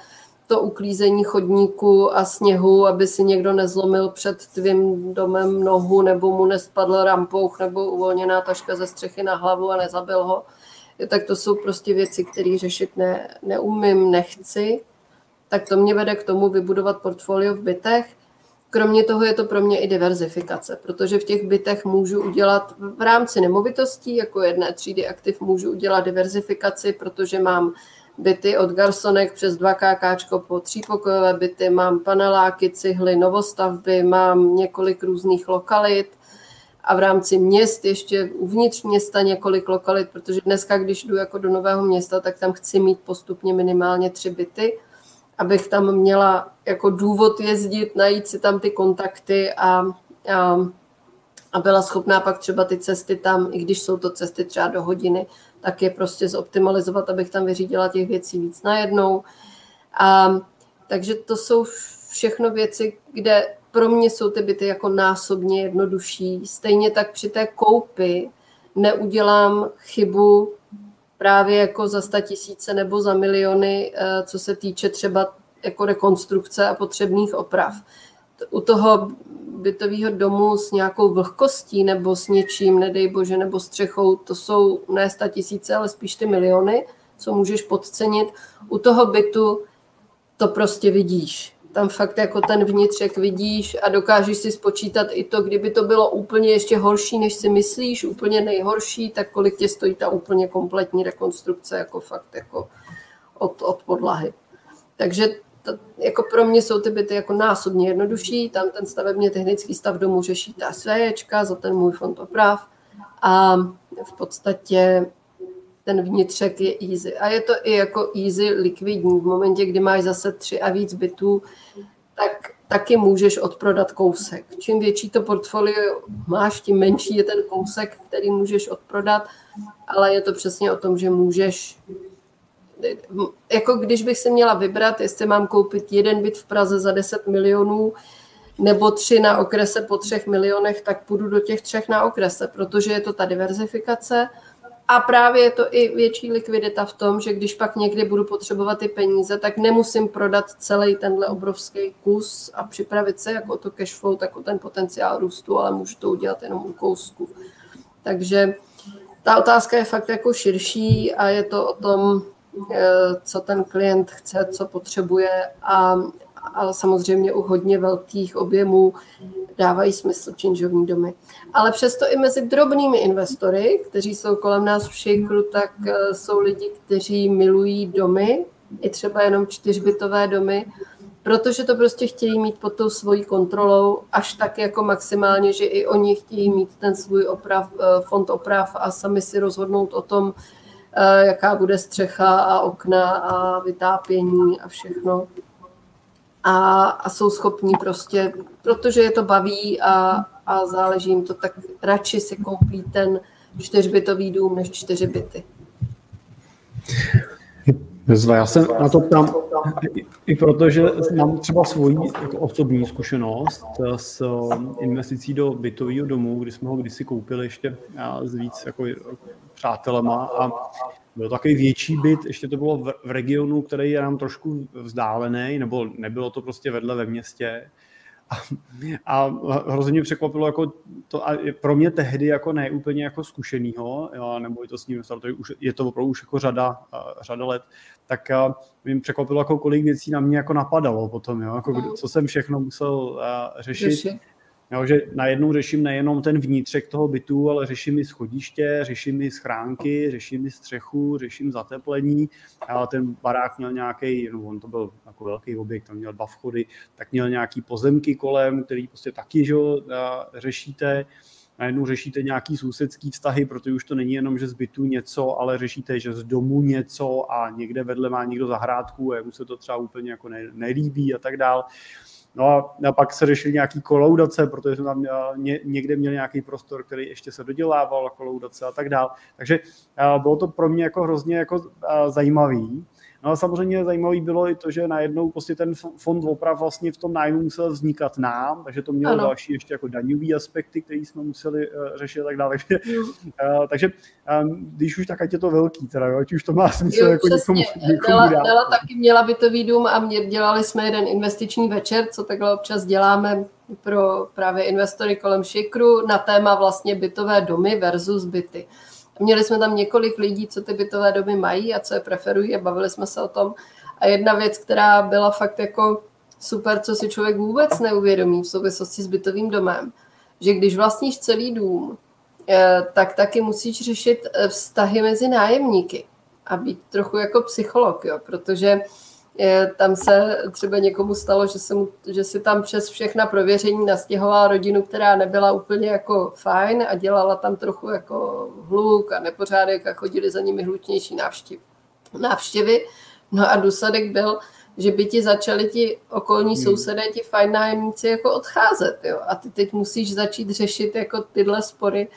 to uklízení chodníku a sněhu, aby si někdo nezlomil před tvým domem nohu nebo mu nespadl rampouch nebo uvolněná taška ze střechy na hlavu a nezabil ho. Tak to jsou prostě věci, které řešit ne, neumím, nechci tak to mě vede k tomu vybudovat portfolio v bytech. Kromě toho je to pro mě i diverzifikace, protože v těch bytech můžu udělat v rámci nemovitostí, jako jedné třídy aktiv, můžu udělat diverzifikaci, protože mám byty od garsonek přes 2 KK po třípokojové byty, mám paneláky, cihly, novostavby, mám několik různých lokalit. A v rámci měst ještě uvnitř města několik lokalit, protože dneska, když jdu jako do nového města, tak tam chci mít postupně minimálně tři byty abych tam měla jako důvod jezdit, najít si tam ty kontakty a, a, a byla schopná pak třeba ty cesty tam, i když jsou to cesty třeba do hodiny, tak je prostě zoptimalizovat, abych tam vyřídila těch věcí víc najednou. A, takže to jsou všechno věci, kde pro mě jsou ty byty jako násobně jednodušší. Stejně tak při té koupi neudělám chybu právě jako za sta tisíce nebo za miliony, eh, co se týče třeba jako rekonstrukce a potřebných oprav. U toho bytového domu s nějakou vlhkostí nebo s něčím, nedej bože, nebo střechou, to jsou ne sta tisíce, ale spíš ty miliony, co můžeš podcenit. U toho bytu to prostě vidíš tam fakt jako ten vnitřek vidíš a dokážeš si spočítat i to, kdyby to bylo úplně ještě horší, než si myslíš, úplně nejhorší, tak kolik tě stojí ta úplně kompletní rekonstrukce, jako fakt jako od, od podlahy. Takže to, jako pro mě jsou ty byty jako násobně jednodušší, tam ten stavebně technický stav domu řeší ta SVJčka za ten můj fond oprav a v podstatě ten vnitřek je easy. A je to i jako easy likvidní. V momentě, kdy máš zase tři a víc bytů, tak taky můžeš odprodat kousek. Čím větší to portfolio máš, tím menší je ten kousek, který můžeš odprodat, ale je to přesně o tom, že můžeš jako když bych se měla vybrat, jestli mám koupit jeden byt v Praze za 10 milionů, nebo tři na okrese po třech milionech, tak půjdu do těch třech na okrese, protože je to ta diverzifikace a právě je to i větší likvidita v tom, že když pak někdy budu potřebovat ty peníze, tak nemusím prodat celý tenhle obrovský kus a připravit se jako to cash flow, tak o ten potenciál růstu, ale můžu to udělat jenom u kousku. Takže ta otázka je fakt jako širší a je to o tom, co ten klient chce, co potřebuje a, ale samozřejmě u hodně velkých objemů dávají smysl činžovní domy. Ale přesto i mezi drobnými investory, kteří jsou kolem nás v Shakeru, tak eh, jsou lidi, kteří milují domy, i třeba jenom čtyřbytové domy, protože to prostě chtějí mít pod tou svojí kontrolou až tak jako maximálně, že i oni chtějí mít ten svůj oprav, eh, fond oprav a sami si rozhodnout o tom, eh, jaká bude střecha a okna a vytápění a všechno a, a jsou schopní prostě, protože je to baví a, a záleží jim to, tak radši si koupí ten čtyřbytový dům než čtyři byty. Zva, já se na to ptám i proto, že mám třeba svoji jako osobní zkušenost s um, investicí do bytového domu, kdy jsme ho kdysi koupili ještě s víc jako přátelema a byl takový větší byt, ještě to bylo v, regionu, který je nám trošku vzdálený, nebo nebylo to prostě vedle ve městě. a hrozně mě překvapilo jako to, a pro mě tehdy jako ne úplně jako zkušenýho, jo, nebo je to s ním, to je, už, je to opravdu už jako řada, řada let, tak mě překvapilo, jako kolik věcí na mě jako napadalo potom, jo, jako, no. co jsem všechno musel řešit. řešit Jo, že najednou řeším nejenom ten vnitřek toho bytu, ale řeším i schodiště, řeším i schránky, řeším i střechu, řeším zateplení. A ten barák měl nějaký, no on to byl jako velký objekt, tam měl dva vchody, tak měl nějaký pozemky kolem, který prostě taky že, řešíte najednou řešíte nějaký sousedský vztahy, protože už to není jenom, že z bytu něco, ale řešíte, že z domu něco a někde vedle má někdo zahrádku a jemu se to třeba úplně jako nelíbí a tak dál. No a, pak se řešili nějaký koloudace, protože jsme tam ně, někde měli nějaký prostor, který ještě se dodělával, koloudace a tak dál. Takže bylo to pro mě jako hrozně jako zajímavý. No a samozřejmě zajímavý bylo i to, že najednou prostě ten fond oprav vlastně v tom nájmu musel vznikat nám, takže to mělo ano. další ještě jako daňový aspekty, které jsme museli uh, řešit a tak dále. Takže, uh, takže um, když už tak ať je to velký, teda, jo, ať už to má smysl jo, jako někomu, někomu Dala, dát. Dala taky měla bytový dům a mě, dělali jsme jeden investiční večer, co takhle občas děláme pro právě investory kolem šikru na téma vlastně bytové domy versus byty. Měli jsme tam několik lidí, co ty bytové domy mají a co je preferují a bavili jsme se o tom. A jedna věc, která byla fakt jako super, co si člověk vůbec neuvědomí v souvislosti s bytovým domem, že když vlastníš celý dům, eh, tak taky musíš řešit eh, vztahy mezi nájemníky a být trochu jako psycholog, jo, protože tam se třeba někomu stalo, že, se mu, že si tam přes všechna prověření nastěhovala rodinu, která nebyla úplně jako fajn a dělala tam trochu jako hluk a nepořádek a chodili za nimi hlučnější návštěv, návštěvy. No a důsledek byl, že by ti začali ti okolní hmm. sousedé, ti fajn nájemníci jako odcházet. Jo? A ty teď musíš začít řešit jako tyhle spory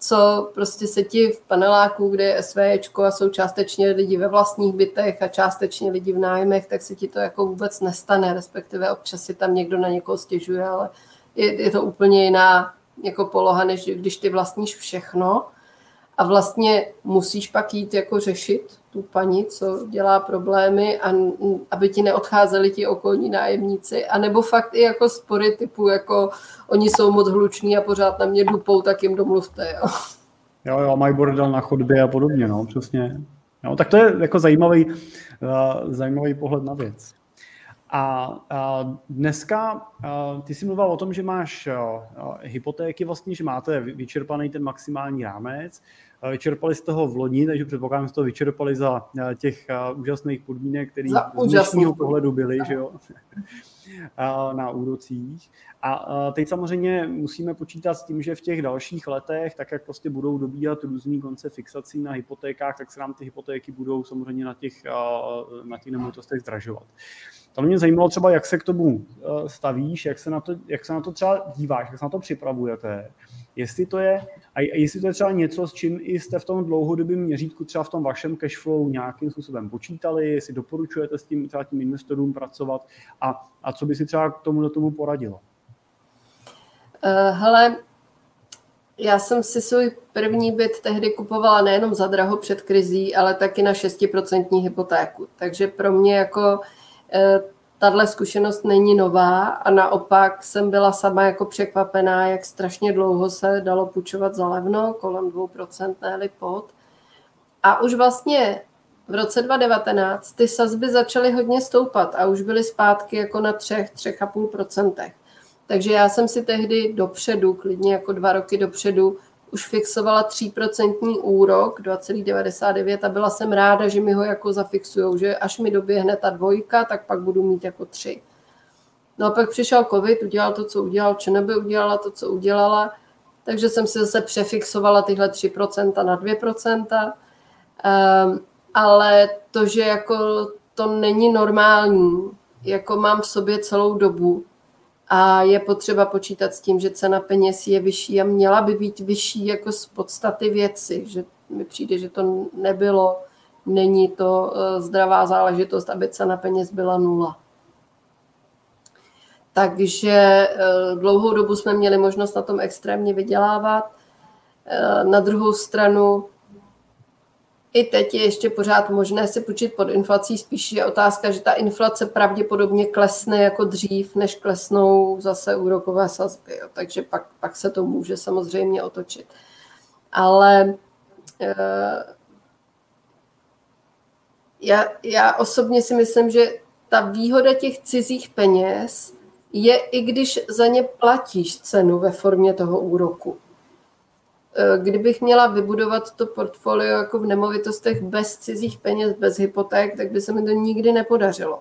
co prostě se ti v paneláku, kde je SVčko a jsou částečně lidi ve vlastních bytech a částečně lidi v nájmech, tak se ti to jako vůbec nestane, respektive občas si tam někdo na někoho stěžuje, ale je, je to úplně jiná jako poloha, než když ty vlastníš všechno a vlastně musíš pak jít jako řešit tu paní, co dělá problémy, a, aby ti neodcházeli ti okolní nájemníci, anebo fakt i jako spory typu, jako oni jsou moc hluční a pořád na mě dupou, tak jim domluvte, jo. Jo, jo, mají bordel na chodbě a podobně, no, přesně. No, tak to je jako zajímavý, uh, zajímavý pohled na věc. A, a dneska a, ty jsi mluvil o tom, že máš a, hypotéky vlastně, že máte vyčerpaný ten maximální rámec. Vyčerpali z toho v loni, takže předpokládám, že to vyčerpali za těch úžasných podmínek, které z dnešního pohledu byly, že jo, na úrocích. A teď samozřejmě musíme počítat s tím, že v těch dalších letech, tak jak prostě budou dobíhat různý konce fixací na hypotékách, tak se nám ty hypotéky budou samozřejmě na těch, na těch nemovitostech zdražovat. To mě zajímalo třeba, jak se k tomu stavíš, jak se na to, jak se na to třeba díváš, jak se na to připravujete, jestli to je, a jestli to je třeba něco, s čím jste v tom dlouhodobém měřítku, třeba v tom vašem cashflow nějakým způsobem počítali, jestli doporučujete s tím třeba tím investorům pracovat a, a co by si třeba k tomu do tomu poradilo? Uh, hele, já jsem si svůj první byt tehdy kupovala nejenom za draho před krizí, ale taky na 6% hypotéku. Takže pro mě jako eh, tahle zkušenost není nová a naopak jsem byla sama jako překvapená, jak strašně dlouho se dalo půjčovat za levno, kolem 2%, ne pod. A už vlastně v roce 2019 ty sazby začaly hodně stoupat a už byly zpátky jako na 3, 3,5%. Takže já jsem si tehdy dopředu, klidně jako dva roky dopředu, už fixovala 3% úrok 2,99 a byla jsem ráda, že mi ho jako zafixujou, že až mi doběhne ta dvojka, tak pak budu mít jako tři. No a pak přišel covid, udělal to, co udělal, ČNB udělala to, co udělala, takže jsem si zase přefixovala tyhle 3% na 2%. Um, ehm, ale to, že jako to není normální, jako mám v sobě celou dobu, a je potřeba počítat s tím, že cena peněz je vyšší a měla by být vyšší jako z podstaty věci, že mi přijde, že to nebylo, není to eh, zdravá záležitost, aby cena peněz byla nula. Takže eh, dlouhou dobu jsme měli možnost na tom extrémně vydělávat. Eh, na druhou stranu i teď je ještě pořád možné si počít pod inflací, spíš je otázka, že ta inflace pravděpodobně klesne jako dřív, než klesnou zase úrokové sazby. Jo. Takže pak, pak se to může samozřejmě otočit. Ale e, já, já osobně si myslím, že ta výhoda těch cizích peněz je, i když za ně platíš cenu ve formě toho úroku. Eh, kdybych měla vybudovat to portfolio jako v nemovitostech bez cizích peněz, bez hypoték, tak by se mi to nikdy nepodařilo.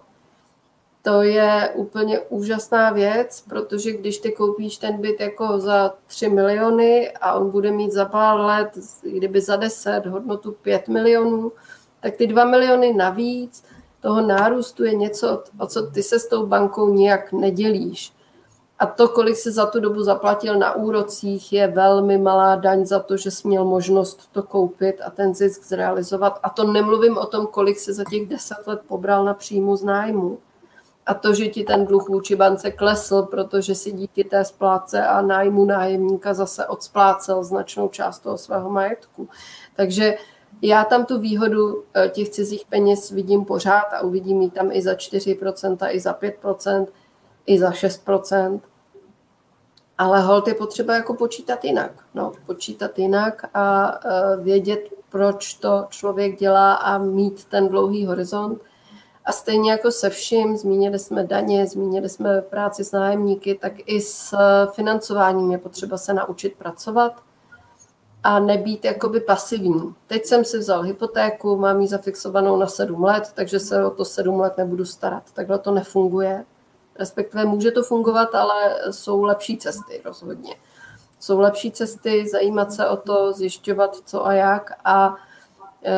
To je úplně úžasná věc, protože když ty koupíš ten byt jako za 3 miliony a on bude mít za pár let, kdyby za 10 hodnotu 5 milionů, tak ty 2 miliony navíc toho nárůstu je něco, o co ty se s tou bankou nijak nedělíš. A to, kolik se za tu dobu zaplatil na úrocích, je velmi malá daň za to, že jsi měl možnost to koupit a ten zisk zrealizovat. A to nemluvím o tom, kolik se za těch deset let pobral na příjmu z nájmu. A to, že ti ten dluh vůči bance klesl, protože si díky té splátce a nájmu nájemníka zase odsplácel značnou část toho svého majetku. Takže já tam tu výhodu eh, těch cizích peněz vidím pořád a uvidím ji tam i za 4%, i za 5%, i za 6%. Ale hold je potřeba jako počítat jinak. No, počítat jinak a uh, vědět, proč to člověk dělá a mít ten dlouhý horizont. A stejně jako se vším, zmínili jsme daně, zmínili jsme práci s nájemníky, tak i s financováním je potřeba se naučit pracovat a nebýt jakoby pasivní. Teď jsem si vzal hypotéku, mám ji zafixovanou na sedm let, takže se o to sedm let nebudu starat. Takhle to nefunguje respektive může to fungovat, ale jsou lepší cesty rozhodně. Jsou lepší cesty zajímat se o to, zjišťovat co a jak a e,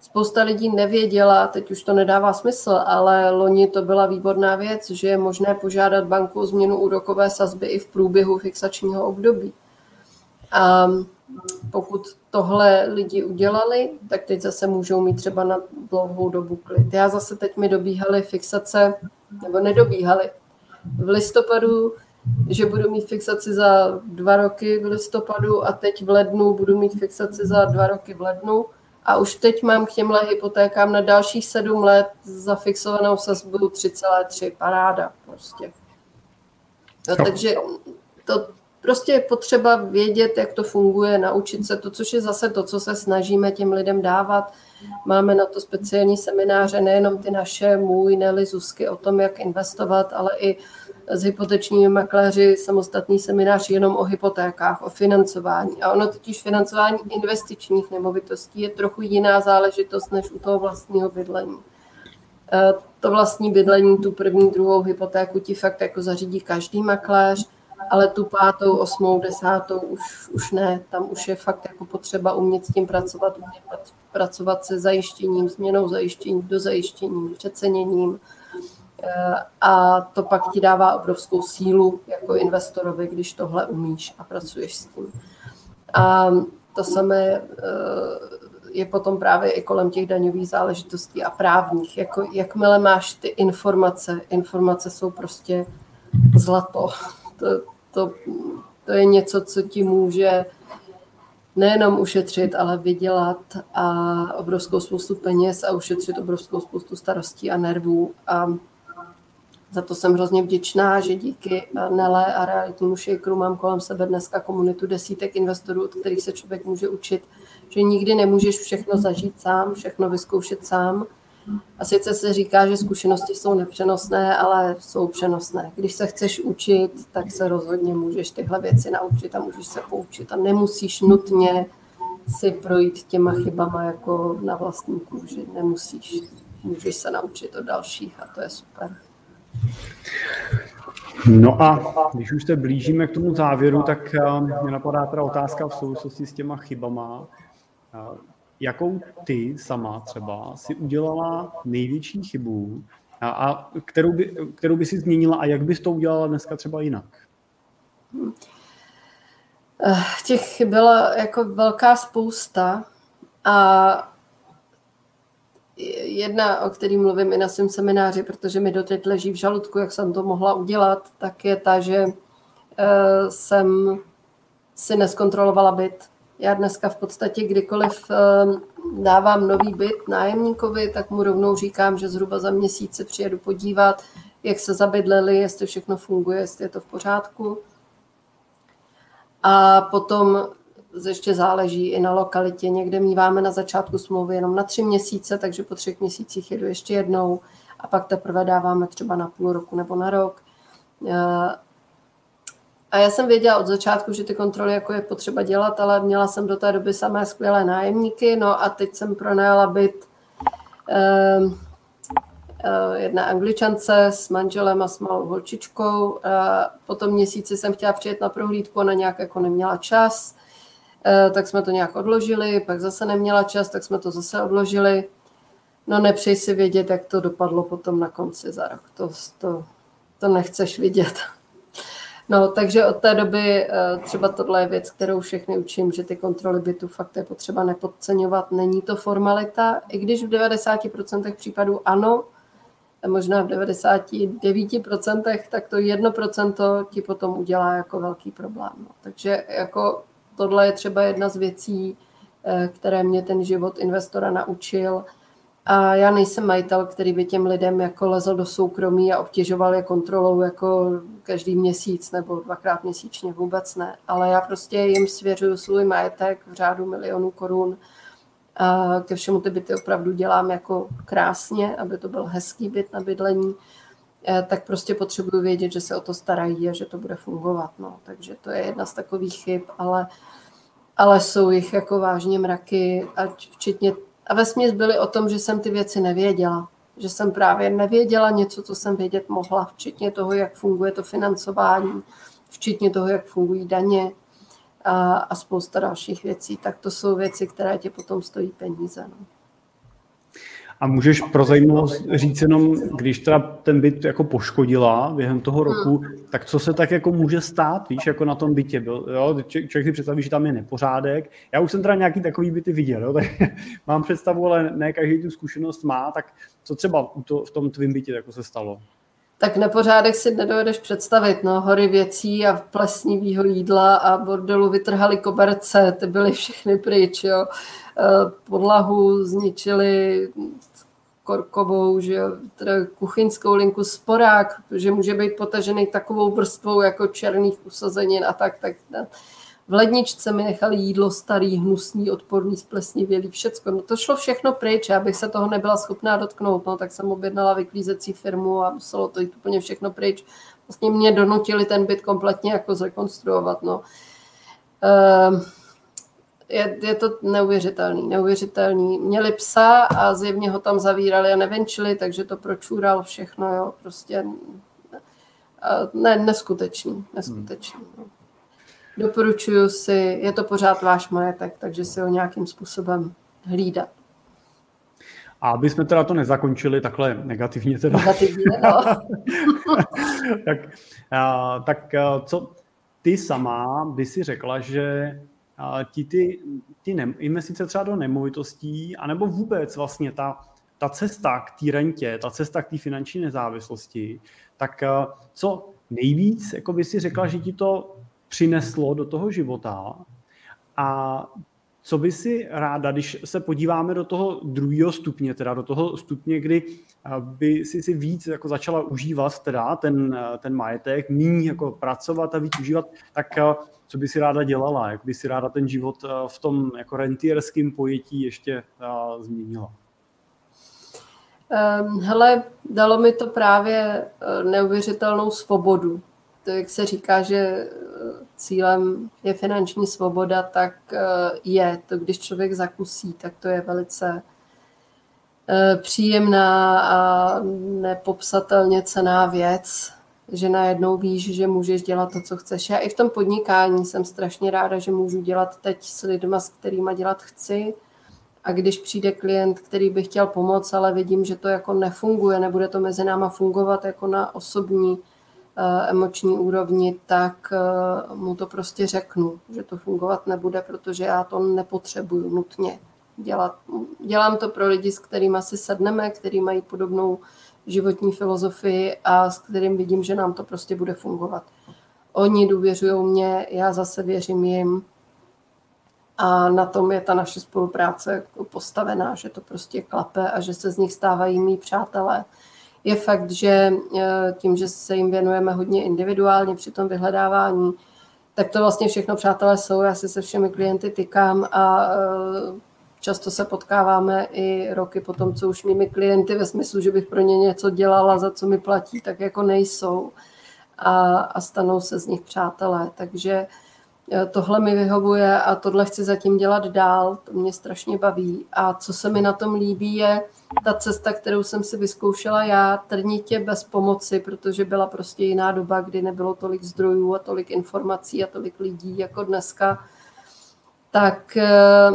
spousta lidí nevěděla, teď už to nedává smysl, ale loni to byla výborná věc, že je možné požádat banku o změnu úrokové sazby i v průběhu fixačního období. A pokud tohle lidi udělali, tak teď zase můžou mít třeba na dlouhou dobu klid. Já zase teď mi dobíhaly fixace, nebo nedobíhaly. V listopadu, že budu mít fixaci za dva roky v listopadu a teď v lednu budu mít fixaci za dva roky v lednu. A už teď mám k těmhle hypotékám na dalších sedm let zafixovanou sazbu 3,3 paráda prostě. No, takže to, Prostě je potřeba vědět, jak to funguje, naučit se to, což je zase to, co se snažíme těm lidem dávat. Máme na to speciální semináře, nejenom ty naše, můj, Nelly, Zuzky, o tom, jak investovat, ale i s hypotečními makléři samostatný seminář jenom o hypotékách, o financování. A ono totiž financování investičních nemovitostí je trochu jiná záležitost než u toho vlastního bydlení. E, to vlastní bydlení, tu první, druhou hypotéku ti fakt jako zařídí každý makléř ale tu pátou, osmou, desátou už, už ne. Tam už je fakt jako potřeba umět s tím pracovat, umět pracovat se zajištěním, změnou zajištění, do zajištěním, přeceněním. Eh, a to pak ti dává obrovskou sílu jako investorovi, když tohle umíš a pracuješ s tím. A to samé eh, je potom právě i kolem těch daňových záležitostí a právních. Jako, jakmile máš ty informace, informace jsou prostě zlato. To, to, to je něco, co ti může nejenom ušetřit, ale vydělat a obrovskou spoustu peněz a ušetřit obrovskou spoustu starostí a nervů. A za to jsem hrozně vděčná, že díky Nele a realitnímu shakeru mám kolem sebe dneska komunitu desítek investorů, od kterých se člověk může učit, že nikdy nemůžeš všechno zažít sám, všechno vyzkoušet sám, a sice se říká, že zkušenosti jsou nepřenosné, ale jsou přenosné. Když se chceš učit, tak se rozhodně můžeš tyhle věci naučit a můžeš se poučit a nemusíš nutně si projít těma chybama jako na vlastní kůži. Nemusíš. Můžeš se naučit od dalších a to je super. No a když už se blížíme k tomu závěru, tak eh, mě napadá teda otázka v souvislosti s těma chybama. Eh, jakou ty sama třeba si udělala největší chybu a, a kterou, by, kterou by si změnila a jak bys to udělala dneska třeba jinak? Eh, těch byla jako velká spousta a jedna, o který mluvím i na svém semináři, protože mi doteď leží v žaludku, jak jsem to mohla udělat, tak je ta, že uh, jsem si neskontrolovala byt Já dneska v podstatě kdykoliv dávám nový byt nájemníkovi, tak mu rovnou říkám, že zhruba za měsíc se přijedu podívat, jak se zabydleli, jestli všechno funguje, jestli je to v pořádku. A potom ještě záleží i na lokalitě. Někde míváme na začátku smlouvy jenom na tři měsíce, takže po třech měsících jedu ještě jednou a pak teprve dáváme třeba na půl roku nebo na rok. A já jsem věděla od začátku, že ty kontroly jako je potřeba dělat, ale měla jsem do té doby samé skvělé nájemníky, no a teď jsem pronajala byt eh, eh, jedné angličance s manželem a s malou holčičkou. Eh, po měsíci jsem chtěla přijet na prohlídku, ona nějak jako neměla čas, eh, tak jsme to nějak odložili, pak zase neměla čas, tak jsme to zase odložili. No nepřej si vědět, jak to dopadlo potom na konci za rok. To, to, to nechceš vidět. No, takže od té doby eh, třeba tohle je věc, kterou všechny učím, že ty kontroly bytu fakt je potřeba nepodceňovat. Není to formalita, i když v 90% případů ano, možná v 99%, tak to 1% ti potom udělá jako velký problém. No. Takže jako tohle je třeba jedna z věcí, eh, které mě ten život investora naučil – a já nejsem majitel, který by těm lidem jako lezl do soukromí a obtěžoval je kontrolou jako každý měsíc nebo dvakrát měsíčně, vůbec ne. Ale já prostě jim svěřuju svůj majetek v řádu milionů korun. A ke všemu ty byty opravdu dělám jako krásně, aby to byl hezký byt na bydlení. E, tak prostě potřebuju vědět, že se o to starají a že to bude fungovat. No. Takže to je jedna z takových chyb, ale, ale jsou jich jako vážně mraky, ať včetně a ve směs byly o tom, že jsem ty věci nevěděla. Že jsem právě nevěděla něco, co jsem vědět mohla, včetně toho, jak funguje to financování, včetně toho, jak fungují daně a, a spousta dalších věcí. Tak to jsou věci, které tě potom stojí peníze. No. A můžeš pro zajímavost říct jenom, když teda ten byt jako poškodila během toho hmm. roku, tak co se tak jako může stát, víš, jako na tom bytě byl, jo? člověk si představí, že tam je nepořádek. Já už jsem teda nějaký takový byty viděl, jo? tak mám představu, ale ne každý tu zkušenost má, tak co třeba to, v tom tvým bytě jako se stalo? Tak nepořádek si nedovedeš představit, no, hory věcí a plesnivýho jídla a bordelu vytrhali koberce, ty byly všechny pryč, jo. Eh, podlahu zničili korkovou, že teda kuchyňskou linku sporák, že může být potažený takovou vrstvou jako černých usazenin a tak, tak v ledničce mi nechali jídlo starý, hnusný, odporný, splesnivělý, všecko. No to šlo všechno pryč, abych se toho nebyla schopná dotknout, no, tak jsem objednala vyklízecí firmu a muselo to jít úplně všechno pryč. Vlastně mě donutili ten byt kompletně jako zrekonstruovat, no. Uh, je, je to neuvěřitelný, neuvěřitelný. Měli psa a zjevně ho tam zavírali a nevenčili, takže to pročúral všechno, jo, prostě ne, neskutečný, neskutečný. Hmm. Doporučuju si, je to pořád váš majetek, takže si ho nějakým způsobem hlídat. A aby jsme teda to nezakončili takhle negativně teda. Negativně, no. tak, a, tak a, co ty sama by si řekla, že ti ty, ty ne, investice třeba do nemovitostí, anebo vůbec vlastně ta, ta cesta k té rentě, ta cesta k té finanční nezávislosti, tak co nejvíc, jako by si řekla, že ti to přineslo do toho života a co by si ráda, když se podíváme do toho druhého stupně, teda do toho stupně, kdy by si si víc jako začala užívat teda ten, ten majetek, méně jako pracovat a víc užívat, tak co by si ráda dělala, jak by si ráda ten život v tom jako rentierském pojetí ještě změnila? Ehm, hele, dalo mi to právě neuvěřitelnou svobodu. To, jak se říká, že e, cílem je finanční svoboda, tak e, je to, když člověk zakusí, tak to je velice příjemná a nepopsatelně cená věc, že najednou víš, že můžeš dělat to, co chceš. Já i v tom podnikání jsem strašně ráda, že můžu dělat teď s lidma, s kterými dělat chci, a když přijde klient, který by chtěl pomoct, ale vidím, že to jako nefunguje, nebude to mezi náma fungovat jako na osobní emoční úrovni, tak uh, mu to prostě řeknu, že to fungovat nebude, protože já to nepotřebuju nutně dělat. Dělám to pro lidi, s kterými si sedneme, kteří mají podobnou životní filozofii a s kterým vidím, že nám to prostě bude fungovat. Oni důvěřují mě, já zase věřím jim A na tom je ta naše spolupráce postavená, že to prostě klape a že se z nich stávají mý přátelé. Je fakt, že eh, tím, že se jim věnujeme hodně individuálně při tom vyhledávání, tak to vlastně všechno přátelé jsou. Já si se všemi klienty tykám a eh, často se potkáváme i roky po tom, co už mými klienty ve smyslu, že bych pro ně něco dělala, za co mi platí, tak jako nejsou a, a stanou se z nich přátelé. Takže e, tohle mi vyhovuje a tohle chci zatím dělat dál, to mě strašně baví. A co se mi na tom líbí, je ta cesta, kterou jsem si vyzkoušela já, trnitě bez pomoci, protože byla prostě jiná doba, kdy nebylo tolik zdrojů a tolik informací a tolik lidí jako dneska tak eh,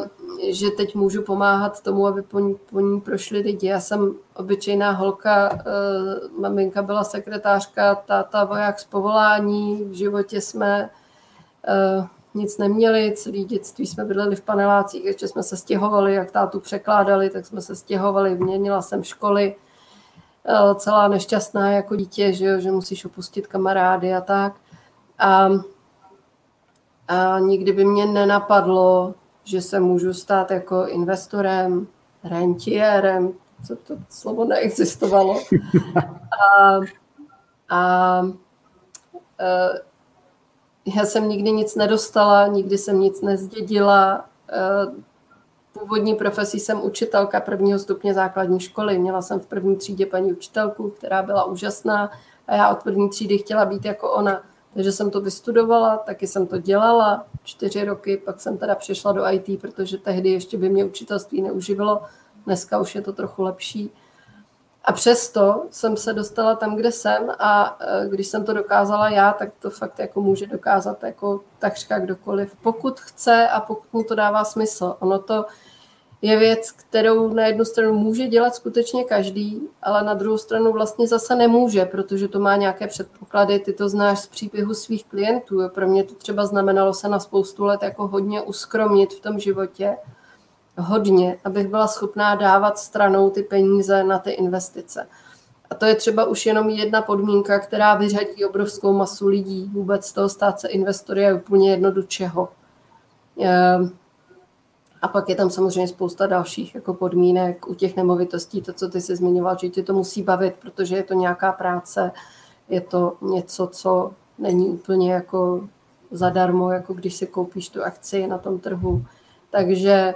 že teď můžu pomáhat tomu, aby po ní, po ní prošli lidi. Já jsem obyčejná holka, eh, maminka byla sekretářka, táta voják z povolání, v životě jsme eh, nic neměli, celý dětství jsme bydleli v panelácích, ještě jsme se stěhovali, jak tátu překládali, tak jsme se stěhovali, měnila jsem školy, celá nešťastná jako dítě, že, že musíš opustit kamarády a tak. A a nikdy by mě nenapadlo, že se můžu stát jako investorem, rentiérem, co to slovo neexistovalo. A, a, a já jsem nikdy nic nedostala, nikdy jsem nic nezdědila. Původní profesí jsem učitelka prvního stupně základní školy. Měla jsem v první třídě paní učitelku, která byla úžasná a já od první třídy chtěla být jako ona. Takže jsem to vystudovala, taky jsem to dělala čtyři roky, pak jsem teda přešla do IT, protože tehdy ještě by mě učitelství neuživilo, dneska už je to trochu lepší. A přesto jsem se dostala tam, kde jsem a e, když jsem to dokázala já, tak to fakt jako může dokázat jako takřka kdokoliv, pokud chce a pokud mu to dává smysl. Ono to je věc, kterou na jednu stranu může dělat skutečně každý, ale na druhou stranu vlastně zase nemůže, protože to má nějaké předpoklady, ty to znáš z příběhu svých klientů. Pro mě to třeba znamenalo se na spoustu let jako hodně uskromnit v tom životě, hodně, abych byla schopná dávat stranou ty peníze na ty investice. A to je třeba už jenom jedna podmínka, která vyřadí obrovskou masu lidí. Vůbec toho stát se investory je úplně jedno do čeho. Ehm, a pak je tam samozřejmě spousta dalších jako podmínek u těch nemovitostí, to, co ty jsi zmiňoval, že tě to musí bavit, protože je to nějaká práce, je to něco, co není úplně jako zadarmo, jako když si koupíš tu akci na tom trhu. Takže,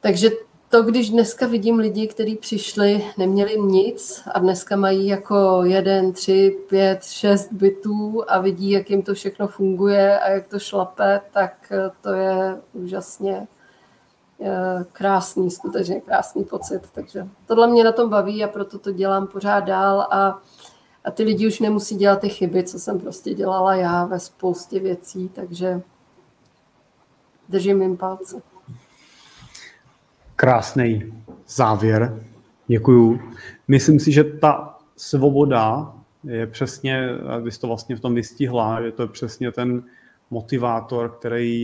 takže to, když dneska vidím lidi, kteří přišli, neměli nic a dneska mají jako jeden, tři, pět, šest bytů a vidí, jak jim to všechno funguje a jak to šlape, tak to je úžasně eh, krásný, skutečně krásný pocit. Takže tohle mě na tom baví a proto to dělám pořád dál a, a ty lidi už nemusí dělat ty chyby, co jsem prostě dělala já ve spoustě věcí, takže držím jim palce. Krásný závěr. Děkuju. Myslím si, že ta svoboda je přesně, vy jste to vlastně v tom vystihla, že to je přesně ten motivátor, který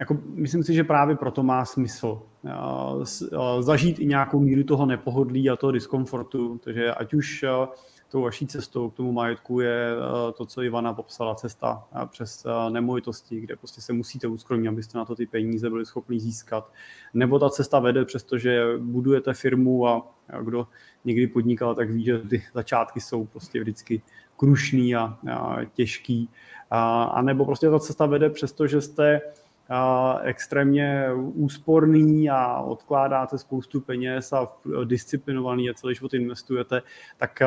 jako, myslím si, že právě proto má smysl zažít i nějakou míru toho nepohodlí a toho diskomfortu, takže ať už tou vaší cestou k tomu majetku je eh, to, co Ivana popsala, cesta eh, přes eh, nemovitosti, kde prostě se musíte uskromit, abyste na to ty peníze byli schopni získat. Nebo ta cesta vede, přestože budujete firmu a kdo někdy podnikal, tak ví, že ty začátky jsou prostě vždycky krušný a, a těžký. A, a nebo prostě ta cesta vede, přestože jste a extrémně úsporný a odkládáte spoustu peněz a disciplinovaný a celý život investujete, tak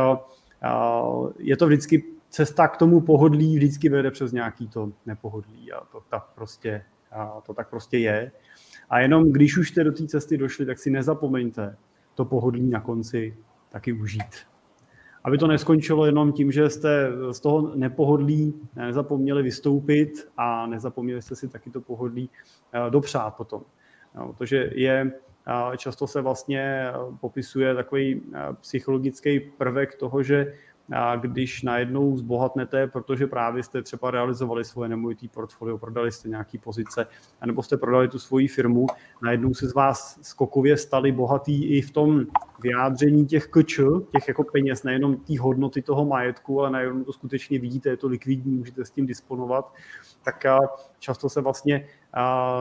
je to vždycky cesta k tomu pohodlí vždycky vede přes nějaký to nepohodlí a to tak prostě, a to tak prostě je. A jenom když už jste do té cesty došli, tak si nezapomeňte to pohodlí na konci taky užít. Aby to neskončilo jenom tím, že jste z toho nepohodlí nezapomněli vystoupit a nezapomněli jste si taky to pohodlí eh, dopřát potom. Protože je často se vlastně popisuje takový psychologický prvek toho, že a když najednou zbohatnete, protože právě jste třeba realizovali svoje nemovitý portfolio, prodali jste nějaký pozice, anebo jste prodali tu svoji firmu, najednou se z vás skokově stali bohatý i v tom vyjádření těch kč, těch jako peněz, nejenom té hodnoty toho majetku, ale najednou to skutečně vidíte, je to likvidní, můžete s tím disponovat, tak často se vlastně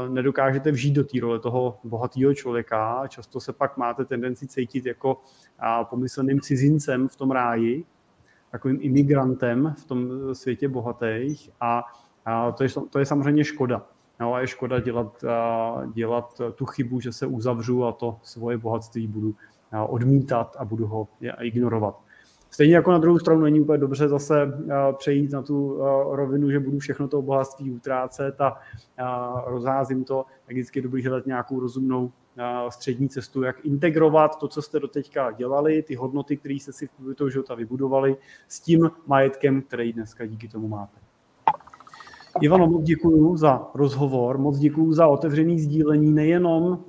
nedokážete vžít do té role toho bohatého člověka. Často se pak máte tendenci cítit jako pomyslným cizincem v tom ráji, takovým imigrantem v tom světě bohatých a, a to, je, to je samozřejmě škoda. No a je škoda dělat, dělat tu chybu, že se uzavřu a to svoje bohatství budu odmítat a budu ho ignorovat. Stejně jako na druhou stranu není úplně dobře zase přejít na tu rovinu, že budu všechno to bohatství utrácet a rozházím to, tak vždycky je dobrý hledat nějakou rozumnou střední cestu, jak integrovat to, co jste doteďka dělali, ty hodnoty, které jste si v toho života vybudovali, s tím majetkem, který dneska díky tomu máte. Ivano, moc děkuji za rozhovor, moc děkuji za otevřený sdílení nejenom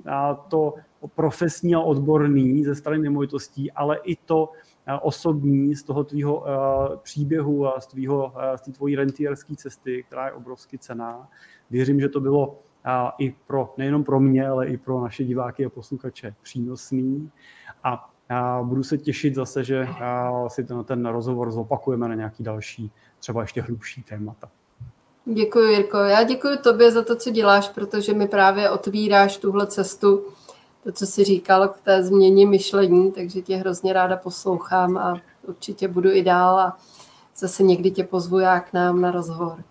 to profesní a odborný ze strany nemovitostí, ale i to osobní z toho tvýho příběhu a z, tvýho, z té tvojí rentierské cesty, která je obrovsky cená. Věřím, že to bylo a i pro, nejenom pro mě, ale i pro naše diváky a posluchače přínosný. A, a budu se těšit zase, že si ten, ten rozhovor zopakujeme na nějaký další, třeba ještě hlubší témata. Děkuji, Jirko. Já děkuji tobě za to, co děláš, protože mi právě otvíráš tuhle cestu, to, co jsi říkal k té změně myšlení, takže tě hrozně ráda poslouchám a určitě budu i dál a zase někdy tě pozvu já k nám na rozhovor.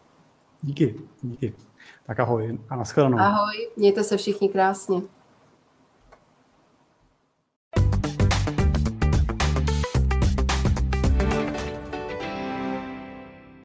Díky, díky. Tak ahoj a nashledanou. Ahoj, mějte se všichni krásně.